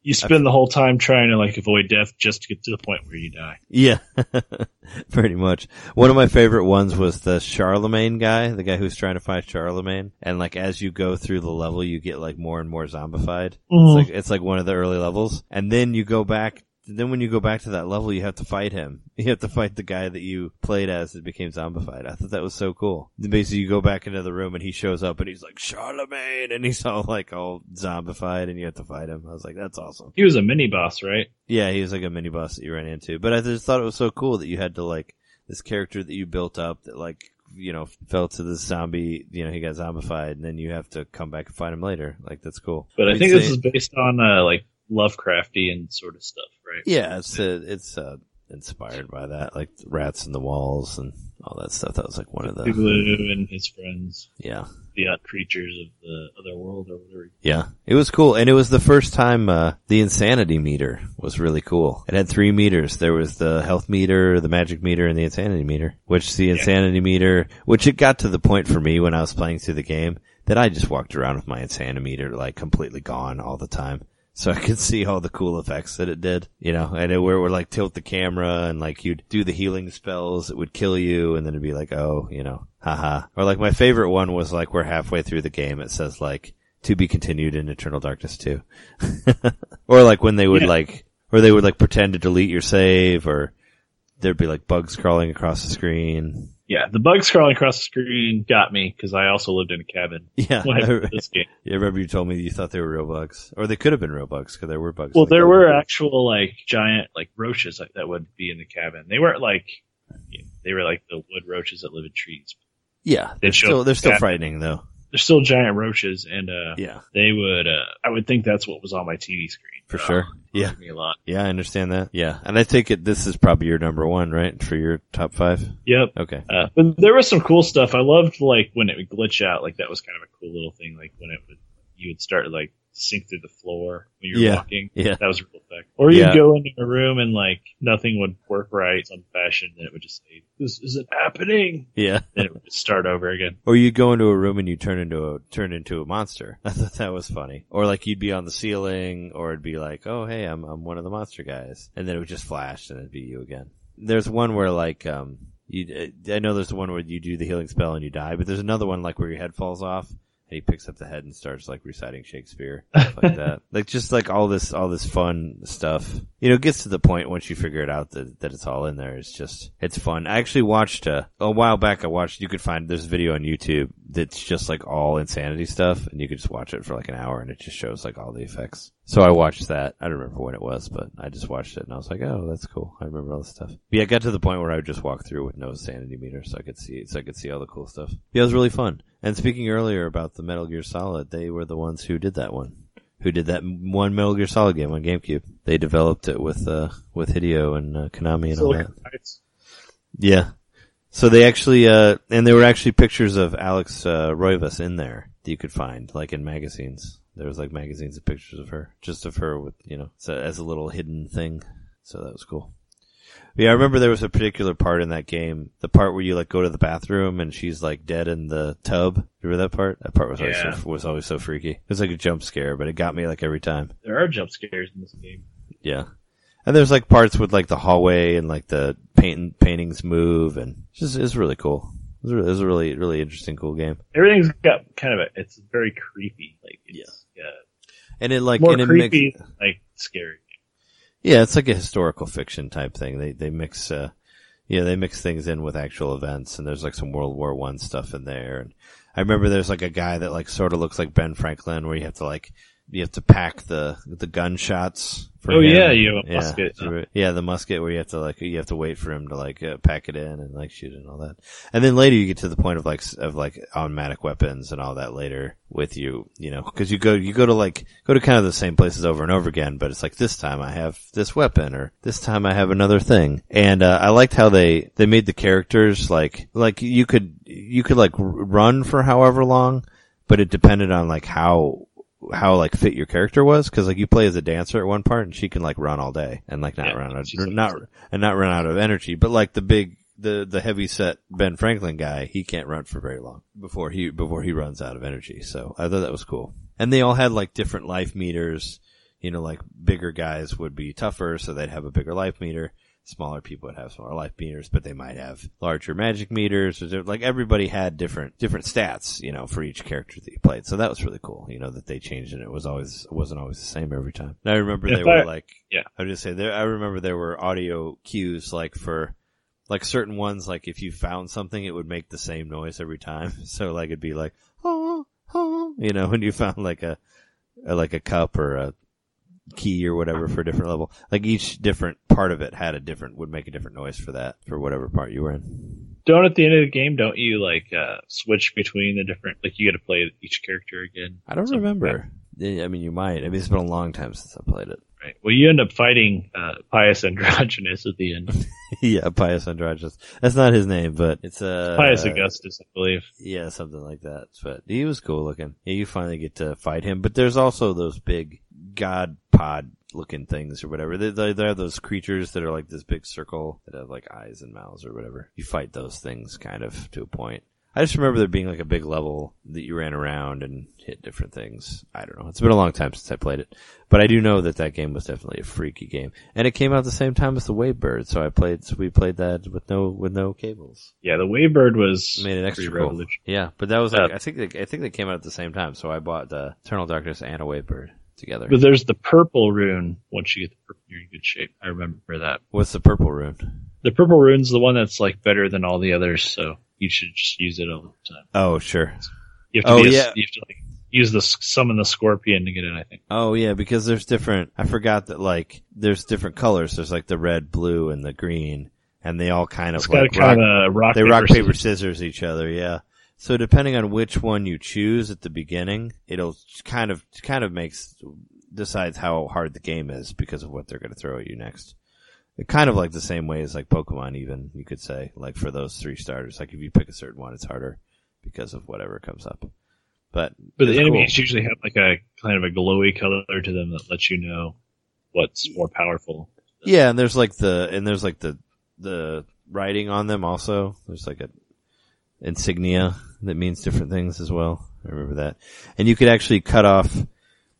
You spend the whole time trying to like avoid death just to get to the point where you die. Yeah, pretty much. One of my favorite ones was the Charlemagne guy, the guy who's trying to find Charlemagne. And like as you go through the level, you get like more and more zombified. Mhm. It's like it's like one of the early levels, and then you go back. Then when you go back to that level, you have to fight him. You have to fight the guy that you played as that became zombified. I thought that was so cool. Basically, you go back into the room and he shows up and he's like Charlemagne, and he's all like all zombified, and you have to fight him. I was like, that's awesome. He was a mini boss, right? Yeah, he was like a mini boss that you ran into. But I just thought it was so cool that you had to like this character that you built up that like you know fell to the zombie. You know, he got zombified, and then you have to come back and find him later. Like that's cool. But I We'd think say- this is based on uh, like Lovecraftian sort of stuff, right? yeah, it's uh, it's uh, inspired by that, like rats in the walls and all that stuff. That was like one of the Cthulhu and his friends, yeah. the uh, creatures of the other world or whatever. Yeah, it was cool, and it was the first time uh, the insanity meter was really cool. It had three meters. There was the health meter, the magic meter, and the insanity meter. Which the insanity meter, which it got to the point for me when I was playing through the game that I just walked around with my insanity meter like completely gone all the time. So I could see all the cool effects that it did, you know, and it where it would like tilt the camera and like you'd do the healing spells, it would kill you, and then it'd be like, oh, you know, haha. Or like my favorite one was like we're halfway through the game, it says like to be continued in Eternal Darkness 2. or like when they would Yeah. like, or they would like pretend to delete your save, or there'd be like bugs crawling across the screen. Yeah, the bugs crawling across the screen got me because I also lived in a cabin Yeah. when I played this game. I remember you told me you thought they were real bugs, or they could have been real bugs because there were bugs. Well, the there were actual like giant like roaches like, that would be in the cabin. They weren't like you know, they were like the wood roaches that live in trees. Yeah, they're still they're still that- frightening though. They're still giant roaches, and uh, Yeah, they would. Uh, I would think that's what was on my TV screen for Uh, sure. Yeah, me a lot. yeah, I understand that. Yeah, and I take it this is probably your number one, right, for your top five. Yep. Okay. Uh, but there was some cool stuff. I loved like when it would glitch out. Like that was kind of a cool little thing. Like when it would, you would start like sink through the floor when you're Yeah. walking. Yeah. That was a real effect. Or you'd Yeah. go into a room and like nothing would work right, some fashion, and it would just say, "This isn't happening." Yeah. Then it would just start over again. Or you go into a room and you turn into a turn into a monster. I thought that was funny. Or like you'd be on the ceiling, or it'd be like, "Oh, hey, I'm I'm one of the monster guys," and then it would just flash, and it'd be you again. There's one where like um you I know there's the one where you do the healing spell and you die, but there's another one like where your head falls off. And he picks up the head and starts like reciting Shakespeare, like that. Like just like all this, all this fun stuff. You know, it gets to the point once you figure it out that, that it's all in there. It's just, it's fun. I actually watched, uh, a while back I watched, you could find, there's a video on YouTube that's just like all insanity stuff and you could just watch it for like an hour and it just shows like all the effects. So I watched that. I don't remember when it was, but I just watched it and I was like, oh, that's cool. I remember all this stuff. But yeah, I got to the point where I would just walk through with no sanity meter so I could see, so I could see all the cool stuff. Yeah, it was really fun. And speaking earlier about the Metal Gear Solid, they were the ones who did that one. Who did that one Metal Gear Solid game on GameCube? They developed it with uh with Hideo and uh, Konami and all that. Silicon Knights. Yeah. So they actually, uh, and there were actually pictures of Alex uh, Roivas in there that you could find, like in magazines. There was like magazines of pictures of her, just of her with you know so, as a little hidden thing. So that was cool. But yeah, I remember there was a particular part in that game, the part where you like go to the bathroom and she's like dead in the tub. Remember that part? That part was always Yeah. so, was always so freaky. It was like a jump scare, but it got me like every time. There are jump scares in this game. Yeah. And there's like parts with like the hallway and like the paint paintings move and it's just it's really cool. It was, really, it was a really really interesting cool game. Everything's got kind of a, it's very creepy. Like, it's yeah. And it like more and it mix- creepy, like scary. Yeah, it's like a historical fiction type thing. They they mix uh yeah, they mix things in with actual events and there's like some World War One stuff in there. And I remember there's like a guy that like sort of looks like Ben Franklin where you have to like you have to pack the the gunshots for Oh, him. yeah, you have a yeah, musket. so- Yeah, the musket where you have to like you have to wait for him to like uh, pack it in and like shoot it and all that. And then later you get to the point of like of like automatic weapons and all that later with you, you know, because you go you go to like go to kind of the same places over and over again, but it's like this time I have this weapon or this time I have another thing. And uh, I liked how they they made the characters like like you could you could like run for however long, but it depended on like how how like fit your character was? Because like you play as a dancer at one part and she can like run all day and like not Yeah, run out like- not and not run out of energy. But like the big the the heavy set Ben Franklin guy he can't run for very long before he before he runs out of energy. So I thought that was cool. And they all had like different life meters. You know like bigger guys would be tougher so they'd have a bigger life meter smaller people would have smaller life meters, but they might have larger magic meters. Like everybody had different different stats, you know, for each character that you played. So that was really cool. You know that they changed it. It was always it wasn't always the same every time. And I remember they were like, yeah. I would just say there. I remember there were audio cues like for like certain ones. Like if you found something, it would make the same noise every time. So like it'd be like, oh, oh, you know, when you found like a, a like a cup or a key or whatever for a different level. Like each different part of it had a different would make a different noise for that for whatever part you were in. Don't at the end of the game, don't you like uh switch between the different? Like you got to play each character again. I don't Something like remember. I mean, you might. I mean, it's been a long time since I played it. Right. Well, you end up fighting uh, Pious Androgynous at the end. yeah, Pious Androgynous. That's not his name, but it's uh, Pious Augustus, I believe. Yeah, something like that. But he was cool looking. Yeah, you finally get to fight him. But there's also those big god pod looking things or whatever. They, they, they're those creatures that are like this big circle that have like eyes and mouths or whatever. You fight those things kind of to a point. I just remember there being like a big level that you ran around and hit different things. I don't know. It's been a long time since I played it, but I do know that that game was definitely a freaky game, and it came out the same time as the Wavebird. So I played. So we played that with no with no cables Yeah, the Wavebird was made it extra cool. Yeah, but that was like Uh, I think they, I think they came out at the same time, so I bought the Eternal Darkness and a Wavebird together. But there's the purple rune. Once you get the purple, you're in good shape. I remember that. What's the purple rune? The purple rune's the one that's like better than all the others, so you should just use it all the time. Oh, sure. You have to Oh, a- yeah. you have to like use the summon the scorpion to get it. I think. Oh yeah, because there's different. I forgot that like there's different colors. There's like the red, blue, and the green, and they all kind of It's like rock, rock. they paper, rock paper scissors. scissors each other. Yeah. So depending on which one you choose at the beginning, it'll kind of kind of makes decides how hard the game is because of what they're going to throw at you next. It kind of like the same way as like Pokemon, even you could say like for those three starters. Like if you pick a certain one, it's harder because of whatever comes up. But But the enemies cool. usually have like a kind of a glowy color to them that lets you know what's more powerful. Yeah, and there's like the and there's like the the writing on them also. There's like a insignia that means different things as well. I remember that. And you could actually cut off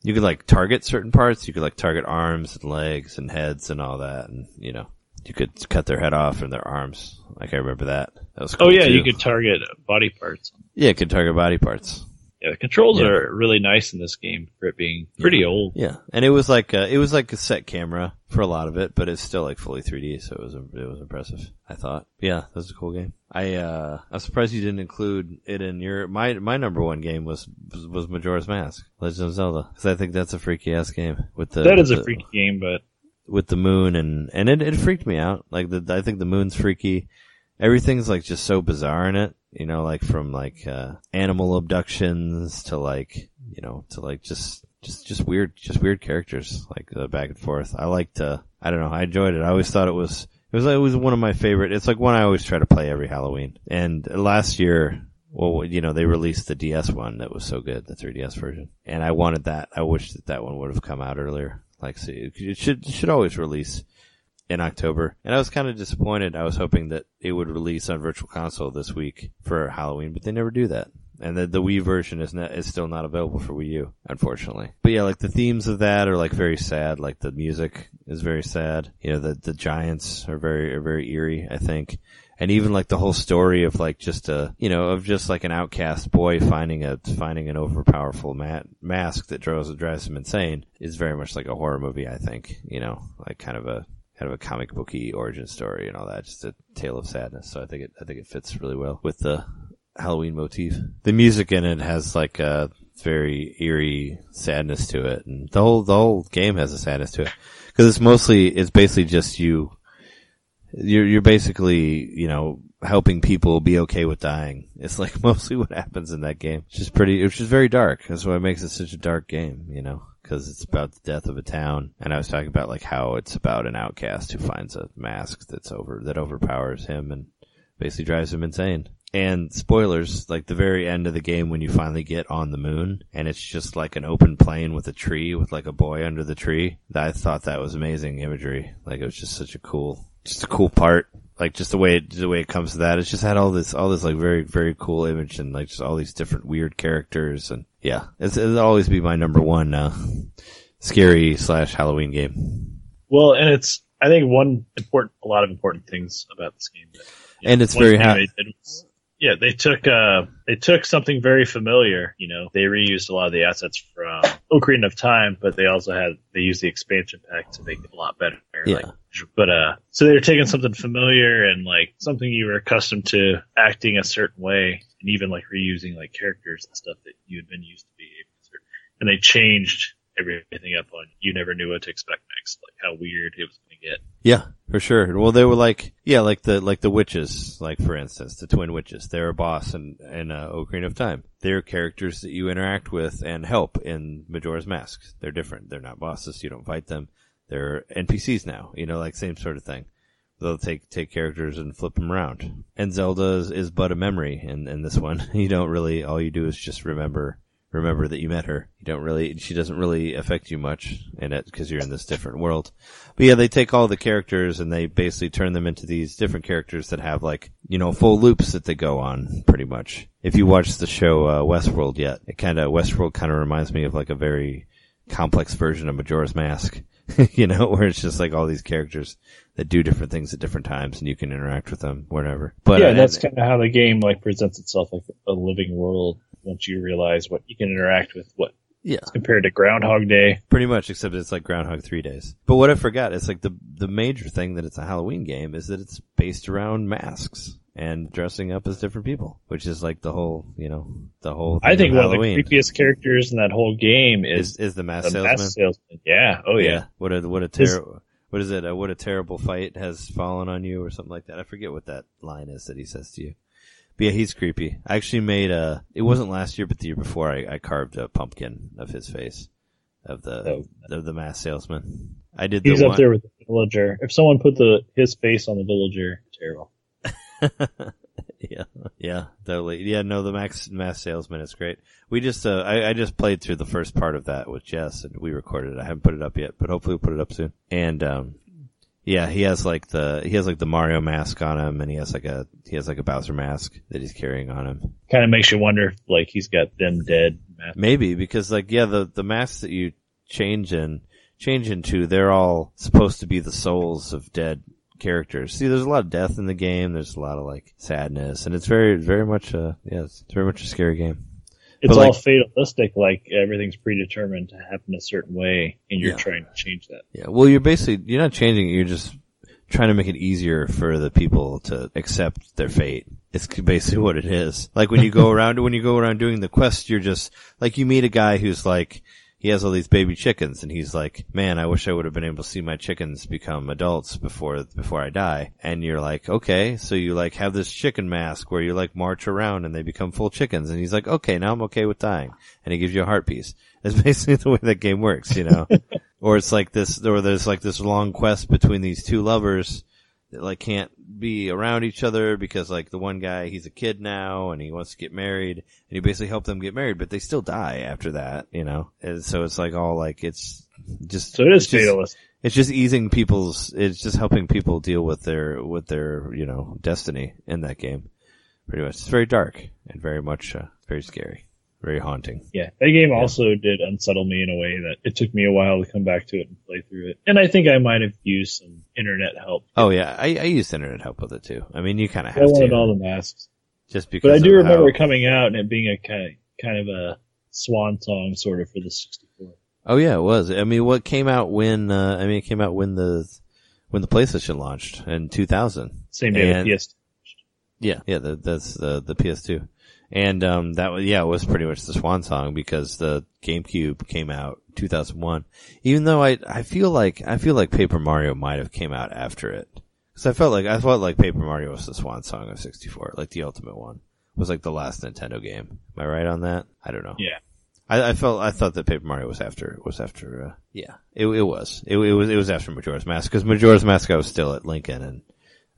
you could like target certain parts. You could like target arms and legs and heads and all that and you know, you could cut their head off and their arms. Like I remember that. That was cool Oh yeah, too. you could target body parts. Yeah, it could target body parts. Yeah, the controls Yeah. are really nice in this game for it being pretty old. Yeah, and it was like a, it was like a set camera for a lot of it, but it's still like fully 3D, so it was it was impressive. I thought, yeah, that was a cool game. I uh, I'm surprised you didn't include it in your my my number one game was was, Majora's Mask, Legend of Zelda, because I think that's a freaky ass game with the that is with a freaky game, but with the moon and and it, it freaked me out. Like the I think the moon's freaky. Everything's like just so bizarre in it. You know, like from like uh animal abductions to like you know to like just just just weird just weird characters like uh, back and forth. I liked uh I don't know I enjoyed it. I always thought it was it was it was one of my favorite. It's like one I always try to play every Halloween. And last year well, you know, they released the DS one that was so good, the 3DS version, and I wanted that. I wish that that one would have come out earlier. Like, see, it should it should always release in October, and I was kind of disappointed. I was hoping that it would release on Virtual Console this week for Halloween, but they never do that. And the, the Wii version is not, is still not available for Wii U, unfortunately. But yeah, like the themes of that are like very sad. Like the music is very sad. You know, the, the giants are very, are very eerie, I think. And even like the whole story of like just a, you know, of just like an outcast boy finding a, finding an overpowerful ma- mask that drives, drives him insane is very much like a horror movie, I think. You know, like kind of a, kind of a comic booky origin story and all that, just a tale of sadness. So I think it, I think it fits really well with the, Halloween motif. The music in it has like a very eerie sadness to it, and the whole the whole game has a sadness to it because it's mostly it's basically just you. You're you're basically you know helping people be okay with dying. It's like mostly what happens in that game. It's just pretty. It's just very dark. That's why it makes it such a dark game. You know. Because it's about the death of a town, and I was talking about like how it's about an outcast who finds a mask that's over that overpowers him and basically drives him insane. And spoilers, like the very end of the game when you finally get on the moon and it's just like an open plain with a tree with like a boy under the tree. I thought that was amazing imagery. Like it was just such a cool, just a cool part. Like just the way it, the way it comes to that. It's just had all this, all this like very, very cool image and like just all these different weird characters and yeah, it's, it'll always be my number one, uh, scary slash Halloween game. Well, and it's, I think one important, a lot of important things about this game. That, and it's very, ha- yeah, they took uh they took something very familiar. You know, they reused a lot of the assets from Ocarina of Time, but they also had they used the expansion pack to make it a lot better. Yeah. Like, but uh, so they were taking something familiar and like something you were accustomed to acting a certain way, and even like reusing like characters and stuff that you had been used to be. And they changed everything up on you never knew what to expect next, like how weird it was going to get. Yeah, for sure. Well, they were like, yeah, like the like the witches, like for instance, the twin witches. They're a boss and and uh, Ocarina of Time. They're characters that you interact with and help in Majora's Mask. They're different. They're not bosses. You don't fight them. They're NPCs now. You know, like same sort of thing. They'll take take characters and flip them around. And Zelda is, is but a memory in in this one. You don't really. All you do is just remember remember that you met her. You don't really, she doesn't really affect you much in it because you're in this different world. But yeah, they take all the characters and they basically turn them into these different characters that have like, you know, full loops that they go on pretty much. If you watch the show, uh, Westworld yet, it kind of, Westworld kind of reminds me of like a very complex version of Majora's Mask. you know, where it's just like all these characters that do different things at different times and you can interact with them whenever. But yeah, uh, that's kind of how the game like presents itself like a living world once you realize what you can interact with what yeah compared to Groundhog Day. Pretty much, except it's like Groundhog Three Days. But what I forgot is like the the major thing that it's a Halloween game is that it's based around masks and dressing up as different people, which is like the whole you know the whole. I think one Halloween. of the creepiest characters in that whole game is, is is the mask the salesman. mask salesman. Yeah. Oh yeah. What a what a terrible. What is it? Uh, what a terrible fight has fallen on you, or something like that. I forget what that line is that he says to you. But yeah, he's creepy. I actually made a. It wasn't last year, but the year before, I, I carved a pumpkin of his face, of the Oh. of the mask salesman. I did the He's one. up there with the villager. If someone put the his face on the villager, terrible. yeah, yeah, totally. Yeah, no, the max mask salesman is great. We just, uh, I, I just played through the first part of that with Jess, and we recorded it. I haven't put it up yet, but hopefully we'll put it up soon. And um, yeah, he has like the he has like the Mario mask on him, and he has like a he has like a Bowser mask that he's carrying on him. Kind of makes you wonder, if, like he's got them dead. mask. Maybe because like yeah, the the masks that you change in change into, they're all supposed to be the souls of dead characters. See, there's a lot of death in the game. There's a lot of like sadness, and it's very very much a yeah, it's very much a scary game. It's But, all fatalistic, like everything's predetermined to happen a certain way, and you're Yeah. trying to change that. Yeah, well, you're basically you're not changing it. You're just trying to make it easier for the people to accept their fate. It's basically what it is. Like when you go around when you go around doing the quest, you're just like you meet a guy who's like he has all these baby chickens and he's like, "Man, I wish I would have been able to see my chickens become adults before before I die." And you're like, "Okay." So you like have this chicken mask where you like march around and they become full chickens and he's like, "Okay, now I'm okay with dying." And he gives you a heart piece. That's basically the way that game works, you know. or it's like this, or there's like this long quest between these two lovers that like can't be around each other because like the one guy, he's a kid now and he wants to get married and you basically help them get married, but they still die after that, you know? And so it's like all like, it's just, So it is it's just- fatalist. it's just easing people's, it's just helping people deal with their, with their, you know, destiny in that game. Pretty much. It's very dark and very much, uh, very scary. Very haunting. Yeah, that game also did unsettle me in a way that it took me a while to come back to it and play through it. And I think I might have used some internet help. Oh yeah, I, I used internet help with it too. I mean, you kind of have I wanted to, all the masks, just because. but I do remember how- it coming out and it being a kind of, kind of a swan song sort of for the 64. Oh yeah, it was. I mean, what came out when? Uh, I mean, it came out when the when the PlayStation launched in 2000. Same day And- with PS. Yeah, yeah, the, that's the the PS2, and um, that was yeah, it was pretty much the swan song because the GameCube came out 2001. Even though I I feel like I feel like Paper Mario might have came out after it because I felt like I felt like Paper Mario was the swan song of 64, like the ultimate one was like the last Nintendo game. Am I right on that? I don't know. Yeah. I, I felt I thought that Paper Mario was after was after uh, yeah it it was it, it was it was after Majora's Mask because Majora's Mask I was still at Lincoln and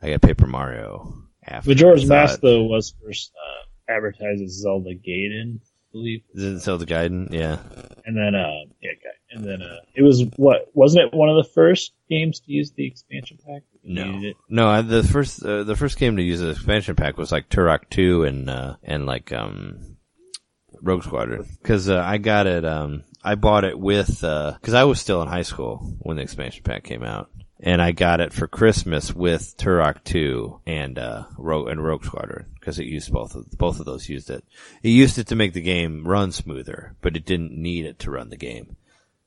I got Paper Mario after Majora's I Mask though was first uh, advertised as Zelda Gaiden, I believe, Is it Zelda Gaiden? Yeah. And then uh, yeah, and then uh, it was what wasn't it one of the first games to use the expansion pack? No. no I, the first uh, the first game to use the expansion pack was like Turok two and uh, and like um Rogue Squadron. Because uh, I got it um I bought it with because I was still in high school when the expansion pack came out. And I got it for Christmas with Turok 2 and uh Rogue and Rogue Squadron because it used both of both of those used it. It used it to make the game run smoother, but it didn't need it to run the game.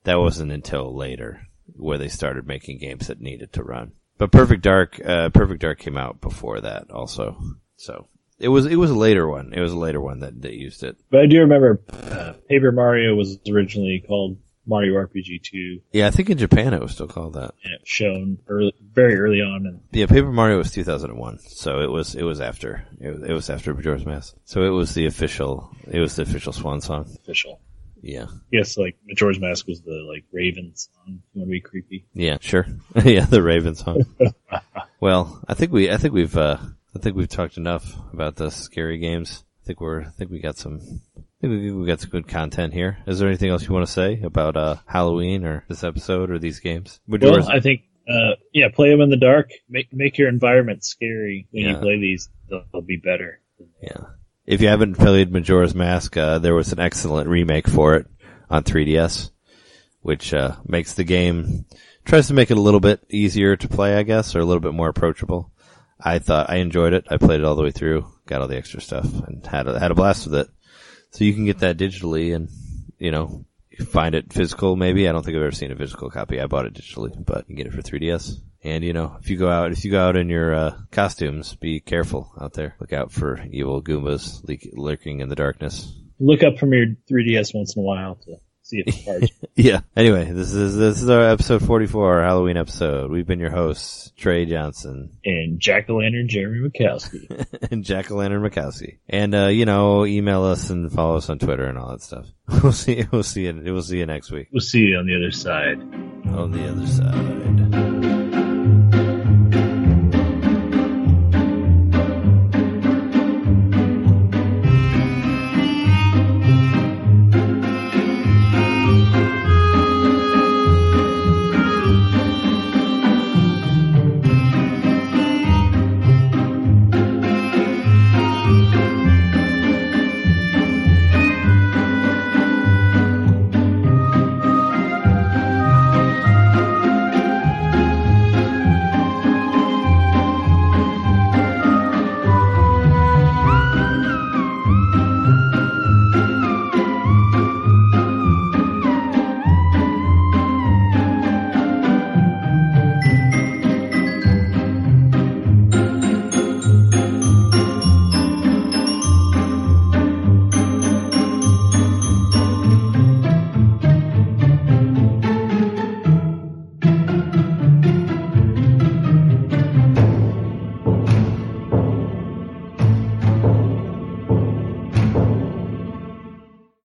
That wasn't until later where they started making games that needed to run. But Perfect Dark, uh, Perfect Dark came out before that also. So it was it was a later one. It was a later one that, that used it. But I do remember uh, Paper Mario was originally called Mario RPG 2, Yeah, I think in Japan it was still called that. and it was shown early, very early on and Yeah, Paper Mario was 2001, so it was it was after it was, it was after Majora's Mask. So it was the official it was the official swan song. official. Yeah, Yes, like Majora's Mask was the like Raven song. You want to be creepy? yeah, sure. yeah, the Raven song. well, I think we I think we've uh I think we've talked enough about the scary games. I think we're I think we got some. I think we, got some good content here. Is there anything else you want to say about uh Halloween or this episode or these games? Majora's, Well, I think uh, yeah, play them in the dark. Make make your environment scary when you play these. They'll, they'll be better. Yeah. If you haven't played Majora's Mask, uh, there was an excellent remake for it on 3DS, which uh, makes the game tries to make it a little bit easier to play, I guess, or a little bit more approachable. I thought I enjoyed it. I played it all the way through, got all the extra stuff, and had a, had a blast with it. So you can get that digitally, and you know, find it physical. Maybe I don't think I've ever seen a physical copy. I bought it digitally, but you can get it for 3DS. And you know, if you go out, if you go out in your uh, costumes, be careful out there. Look out for evil Goombas lurking in the darkness. Look up from your 3DS once in a while to see cards. Yeah. Anyway, this is this is our episode 44, our Halloween episode. We've been your hosts, Trey Johnson and Jack o' Lantern Jeremy Mikowski. and Jack o' Lantern Mikowski. And uh, you know, email us and follow us on Twitter and all that stuff. We'll see. We'll see you. We'll see you next week We'll see you on the other side. on the other side.